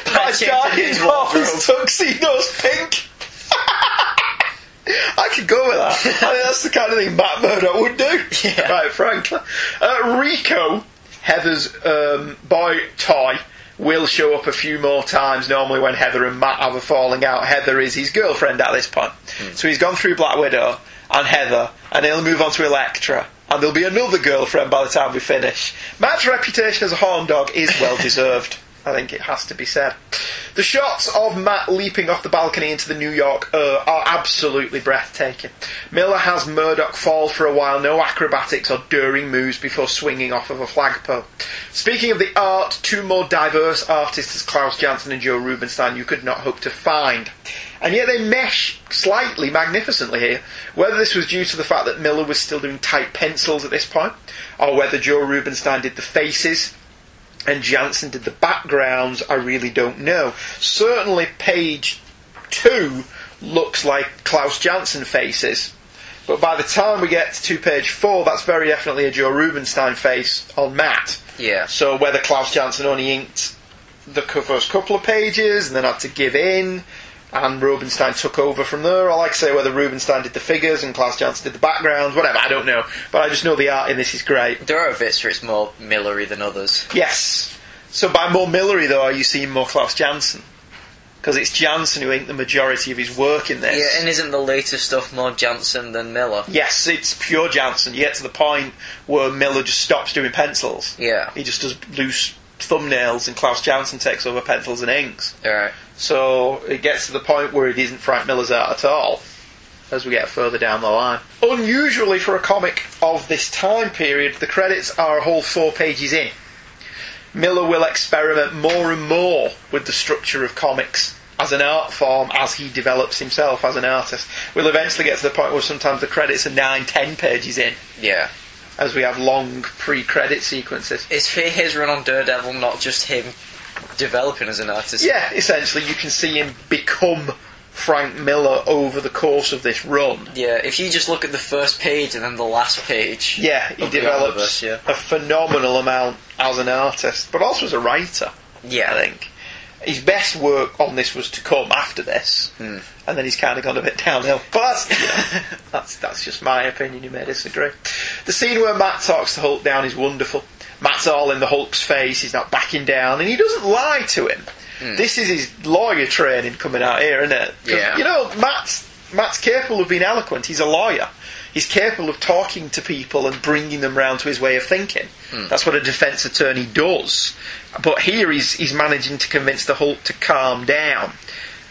by dyeing his off his wardrobe. (laughs) tuxedos pink. (laughs) I could go with that. I think that's the kind of thing Matt Murdock would do. Yeah. Right, frankly. Uh, Rico Heather's um, boy toy will show up a few more times. Normally, when Heather and Matt have a falling out, Heather is his girlfriend at this point. So he's gone through Black Widow and Heather, and he'll move on to Elektra. And there'll be another girlfriend by the time we finish. Matt's reputation as a horn dog is well (laughs) deserved. I think it has to be said. The shots of Matt leaping off the balcony into the New York uh, are absolutely breathtaking. Miller has Murdock fall for a while, no acrobatics or daring moves before swinging off of a flagpole. Speaking of the art, two more diverse artists as Klaus Janson and Joe Rubinstein you could not hope to find. And yet they mesh slightly magnificently here. Whether this was due to the fact that Miller was still doing tight pencils at this point, or whether Joe Rubinstein did the faces and Janson did the backgrounds, I really don't know. Certainly, page two looks like Klaus Janson faces, but by the time we get to page four, that's very definitely a Joe Rubinstein face on Matt. Yeah. So whether Klaus Janson only inked the first couple of pages and then had to give in, and Rubinstein took over from there, or like I say, whether Rubinstein did the figures and Klaus Janson did the backgrounds, whatever, I don't know. But I just know the art in this is great. There are bits where it's more Millery than others. Yes. So by more Millery, though, are you seeing more Klaus Janson? Because it's Janson who inked the majority of his work in this. Yeah, and isn't the later stuff more Janson than Miller? Yes, it's pure Janson. You get to the point where Miller just stops doing pencils. Yeah. He just does loose thumbnails, and Klaus Janson takes over pencils and inks. Alright. So it gets to the point where it isn't Frank Miller's art at all as we get further down the line. Unusually for a comic of this time period, the credits are a whole four pages in. Miller will experiment more and more with the structure of comics as an art form as he develops himself as an artist. We'll eventually get to the point where sometimes the credits are nine, ten pages in, Yeah. as we have long pre-credit sequences. Is his run on Daredevil not just him developing as an artist? Yeah, essentially, you can see him become Frank Miller over the course of this run. Yeah, if you just look at the first page and then the last page. Yeah, he develops omnibus, yeah. a phenomenal amount as an artist, but also as a writer. Yeah. I think his best work on this was to come after this, Hmm. and then he's kind of gone a bit downhill. But that's, you know, that's that's just my opinion. You may disagree. The scene where Matt talks to Hulk down is wonderful. Matt's all in the Hulk's face. He's not backing down, and he doesn't lie to him. Hmm. This is his lawyer training coming out here, isn't it? Yeah. You know, Matt's Matt's capable of being eloquent. He's a lawyer. He's capable of talking to people and bringing them round to his way of thinking. Hmm. That's what a defence attorney does. But here he's, he's managing to convince the Hulk to calm down.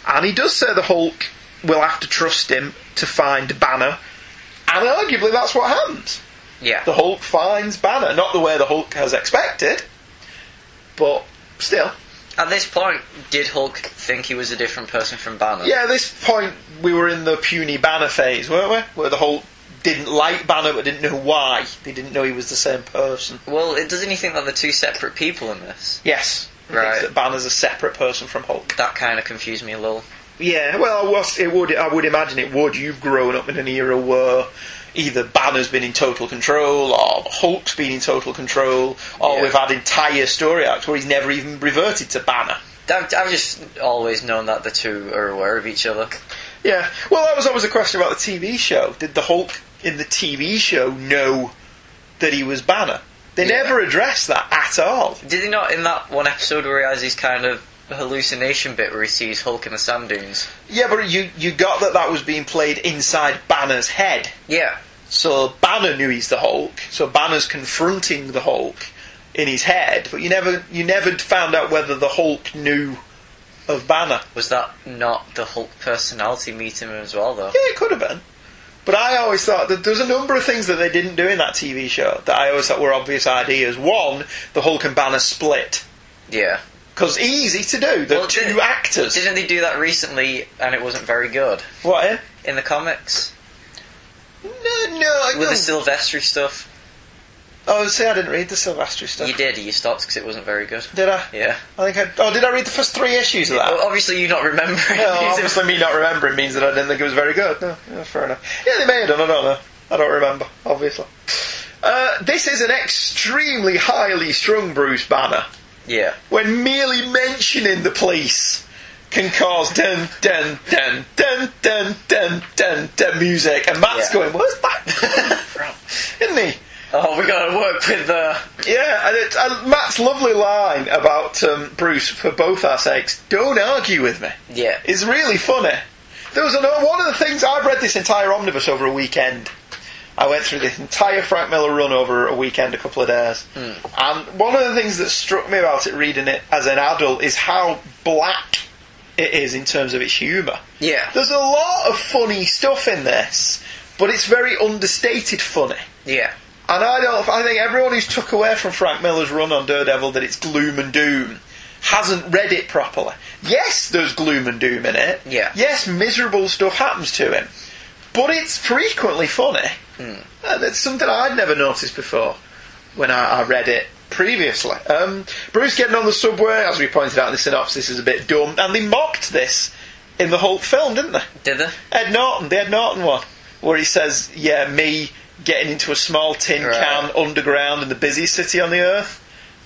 And he does say the Hulk will have to trust him to find Banner. And arguably that's what happens. Yeah. The Hulk finds Banner. Not the way the Hulk has expected, but still. At this point, did Hulk think he was a different person from Banner? Yeah, at this point we were in the puny Banner phase, weren't we? Where the Hulk didn't like Banner but didn't know why. They didn't know he was the same person. Well, it, doesn't he think that they're two separate people in this? Yes. He Right. that Banner's a separate person from Hulk. That kind of confused me a little. Yeah, well, it would. I would imagine it would. You've grown up in an era where either Banner's been in total control, or Hulk's been in total control, or Yeah. we've had entire story arcs where he's never even reverted to Banner. I've, I've just always known that the two are aware of each other. Yeah. Well, that was always a question about the TV show. Did the Hulk in the TV show know that he was Banner? They Yeah. never addressed that at all. Did he not in that one episode where he has his kind of hallucination bit where he sees Hulk in the sand dunes? Yeah, but you you got that that was being played inside Banner's head. Yeah. So Banner knew he's the Hulk. So Banner's confronting the Hulk in his head, but you never you never found out whether the Hulk knew of Banner. Was that not the Hulk personality meeting him as well, though? Yeah, it could have been. But I always thought that there's a number of things that they didn't do in that TV show that I always thought were obvious ideas. One, the Hulk and Banner split. Yeah. Because easy to do. The Well, two did- actors. Didn't they do that recently and it wasn't very good? what, eh? In the comics? No, no, I With the don't- Silvestri stuff? Oh, see, I didn't read the Silvestri stuff. You did, you stopped because it wasn't very good. Did I? Yeah. I think I. Oh, did I read the first three issues of that? Well, obviously, you not remembering. No, obviously me not remembering means that I didn't think it was very good. No, yeah, fair enough. Yeah, they may have done. I don't know. I don't remember. Obviously. Uh, this is an extremely highly strung Bruce Banner. Yeah. When merely mentioning the police can cause dun dun dun dun dun dun dun dun music, and Matt's Yeah. going, "Where's that (laughs) from?" Isn't he? Oh, we got to work with the. Yeah, and it, and Matt's lovely line about um, Bruce, for both our sakes, don't argue with me. Yeah. is really funny. There was another, one of the things I've read this entire omnibus over a weekend. I went through this entire Frank Miller run over a weekend, a couple of days, hmm. and one of the things that struck me about it reading it as an adult is how black it is in terms of its humour. Yeah. There's a lot of funny stuff in this, but it's very understated funny. Yeah. And I don't. I think everyone who's took away from Frank Miller's run on Daredevil that it's gloom and doom hasn't read it properly. Yes, there's gloom and doom in it. Yeah. Yes, miserable stuff happens to him, but it's frequently funny. And it's something I'd never noticed before when I, I read it previously. Um, Bruce getting on the subway, as we pointed out in the synopsis, is a bit dumb, and they mocked this in the whole film, didn't they? Did they? Ed Norton, the Ed Norton one, where he says, "Yeah, me getting into a small tin Right. can underground in the busiest city on the earth.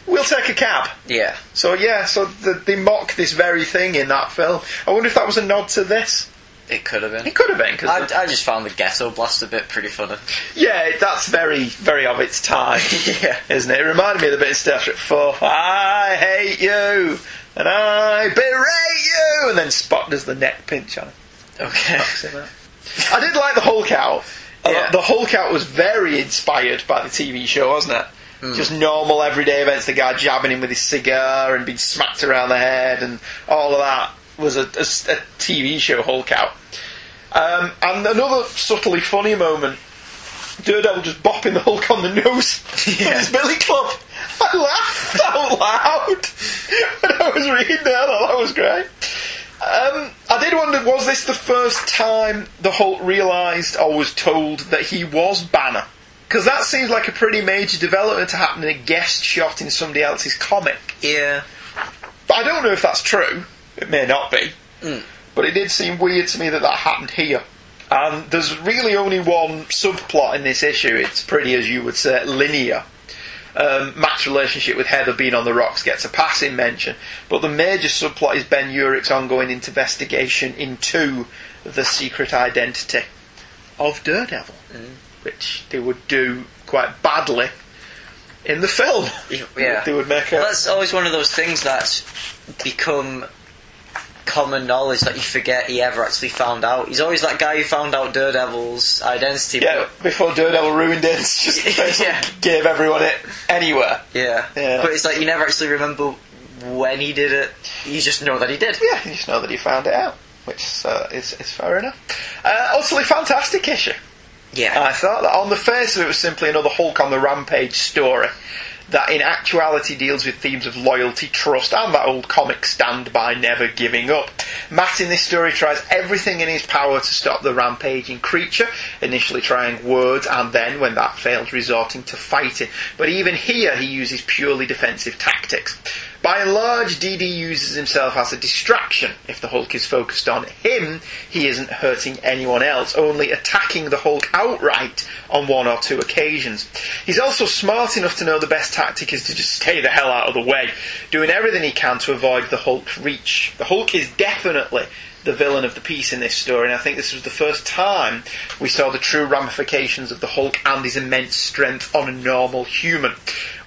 We'll take a cab." Yeah. So yeah, so the, they mock this very thing in that film. I wonder if that was a nod to this. It could have been. It could have been because I, I just found the ghetto blast a bit pretty funny. yeah, that's very very of its time, (laughs) Yeah. isn't it? It reminded me of the bit in Star Trek Four. I hate you and I berate you, and then Spock does the neck pinch on him. Okay. I did like the Hulk out. Yeah. the Hulk out was very inspired by the TV show, wasn't it? Hmm. Just normal everyday events. The guy jabbing him with his cigar and being smacked around the head, and all of that was a TV show Hulk out. Um, and another subtly funny moment. Daredevil just bopping the Hulk on the nose (laughs) with his billy club. I laughed out loud (laughs) when I was reading that. I thought that was great. Um, I did wonder, was this the first time the Hulk realised or was told that he was Banner? Because that seems like a pretty major development to happen in a guest shot in somebody else's comic. Yeah. But I don't know if that's true. It may not be. Mm. But it did seem weird to me that that happened here. And there's really only one subplot in this issue. It's pretty, as you would say, linear. Um, Matt's relationship with Heather being on the rocks gets a passing mention, but the major subplot is Ben Urich's ongoing investigation into the secret identity of Daredevil, which they would do quite badly in the film. Yeah. (laughs) they would make a That's always one of those things that's become common knowledge that you forget he ever actually found out. He's always that guy who found out Daredevil's identity. Yeah, before Daredevil ruined it, (laughs) it's just (laughs) Yeah. gave everyone it anywhere. Yeah. Yeah. But it's like you never actually remember when he did it. You just know that he did. Yeah, you just know that he found it out, which uh, is, is fair enough. Uh, utterly fantastic issue. Yeah. I thought that on the face of it was simply another Hulk on the Rampage story that in actuality deals with themes of loyalty, trust, and that old comic stand by never giving up. Matt in this story tries everything in his power to stop the rampaging creature, initially trying words and then, when that fails, resorting to fighting. But even here he uses purely defensive tactics. By and large, DD uses himself as a distraction. If the Hulk is focused on him, he isn't hurting anyone else, only attacking the Hulk outright on one or two occasions. He's also smart enough to know the best tactic is to just stay the hell out of the way, doing everything he can to avoid the Hulk's reach. The Hulk is definitely the villain of the piece in this story, and I think this was the first time we saw the true ramifications of the Hulk and his immense strength on a normal human.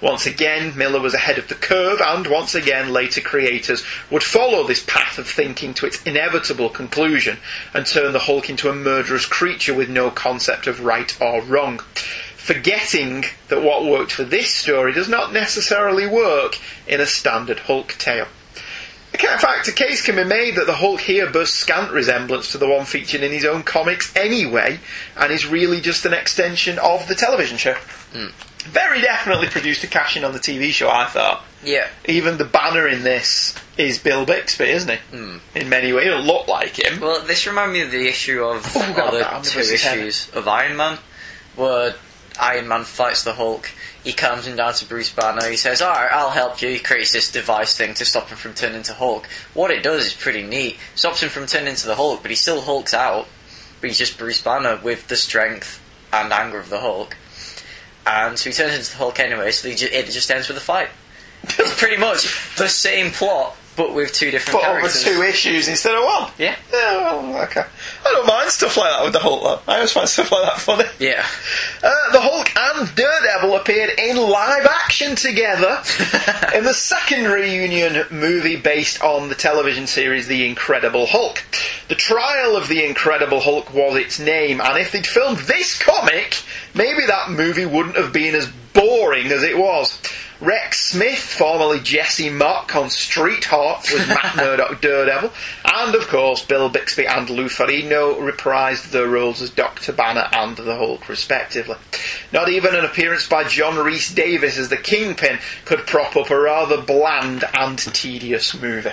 Once again, Miller was ahead of the curve, and once again, later creators would follow this path of thinking to its inevitable conclusion and turn the Hulk into a murderous creature with no concept of right or wrong. Forgetting that what worked for this story does not necessarily work in a standard Hulk tale. In fact, a case can be made that the Hulk here bears scant resemblance to the one featured in his own comics anyway, and is really just an extension of the television show. Hmm. Very definitely produced a cash in on the TV show, I thought. Yeah. Even the banner in this is Bill Bixby, isn't he? Hmm. In many ways, it'll look like him. Well, this reminded me of the issue of Oh, God, the two issues of Iron Man, where Iron Man fights the Hulk. He calms him down to Bruce Banner. He says, "All right, I'll help you." He creates this device thing to stop him from turning into Hulk. What it does is pretty neat. Stops him from turning into the Hulk, but he still hulks out. But he's just Bruce Banner with the strength and anger of the Hulk. And so he turns into the Hulk anyway. So it just ends with a fight. It's pretty much the same plot but with two different over characters. two issues instead of one. Yeah. Yeah, well, okay. I don't mind stuff like that with the Hulk, though. I always find stuff like that funny. Yeah. Uh, the Hulk and Daredevil appeared in live action together (laughs) in the second reunion movie based on the television series The Incredible Hulk. The Trial of the Incredible Hulk was its name, and if they'd filmed this comic, maybe that movie wouldn't have been as boring as it was. Rex Smith, formerly Jesse Mach on Street Hawk, was (laughs) Matt Murdock Daredevil, and of course Bill Bixby and Lou Ferrigno reprised their roles as Dr. Banner and the Hulk, respectively. Not even an appearance by John Rhys-Davies as the Kingpin could prop up a rather bland and tedious movie.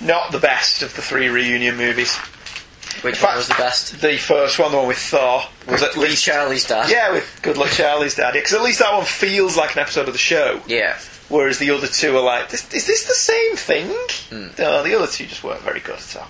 Not the best of the three reunion movies. Which In one was the best? The first one, the one with Thor, was at With least Charlie's dad. yeah, with Good Luck Charlie's Dad. Because at least that one feels like an episode of the show. Yeah. Whereas the other two are like, this, is this the same thing? Hmm. No, the other two just weren't very good at all.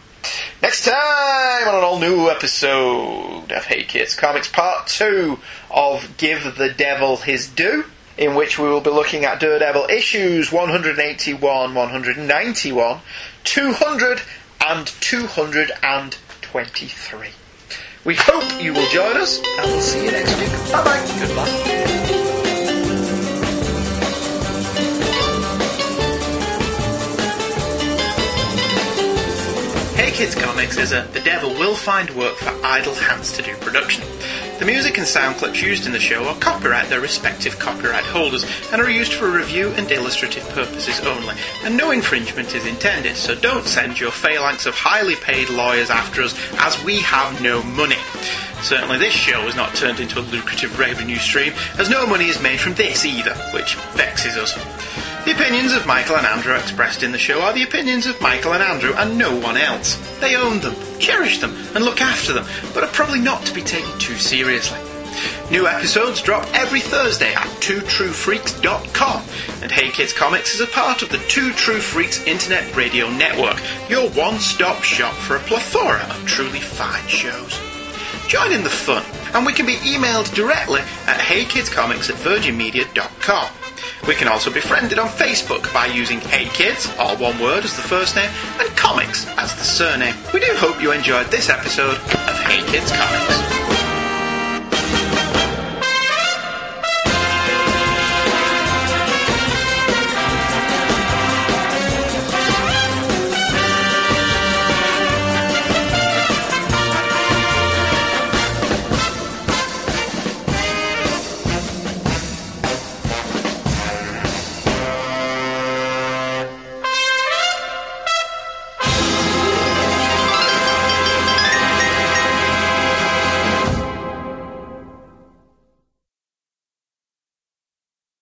Next time on an all new episode of Hey Kids Comics Part 2 of Give the Devil His Due, in which we will be looking at Daredevil issues 181, 191, 200, and 223. We hope you will join us, and we'll see you next week. Bye bye. Goodbye. Hey Kids Comics is a The Devil Will Find Work for Idle Hands to Do production. The music and sound clips used in the show are copyright their respective copyright holders and are used for review and illustrative purposes only, and no infringement is intended, so don't send your phalanx of highly paid lawyers after us as we have no money. Certainly this show has not turned into a lucrative revenue stream, as no money is made from this either, which vexes us. The opinions of Michael and Andrew expressed in the show are the opinions of Michael and Andrew and no one else. They own them, cherish them, and look after them, but are probably not to be taken too seriously. New episodes drop every Thursday at twotruefreaks.com, and Hey Kids Comics is a part of the Two True Freaks Internet Radio Network, your one-stop shop for a plethora of truly fine shows. Join in the fun, and we can be emailed directly at heykidscomics at virginmedia.com. We can also be friended on Facebook by using Hey Kids, all one word as the first name, and Comics as the surname. We do hope you enjoyed this episode of Hey Kids Comics.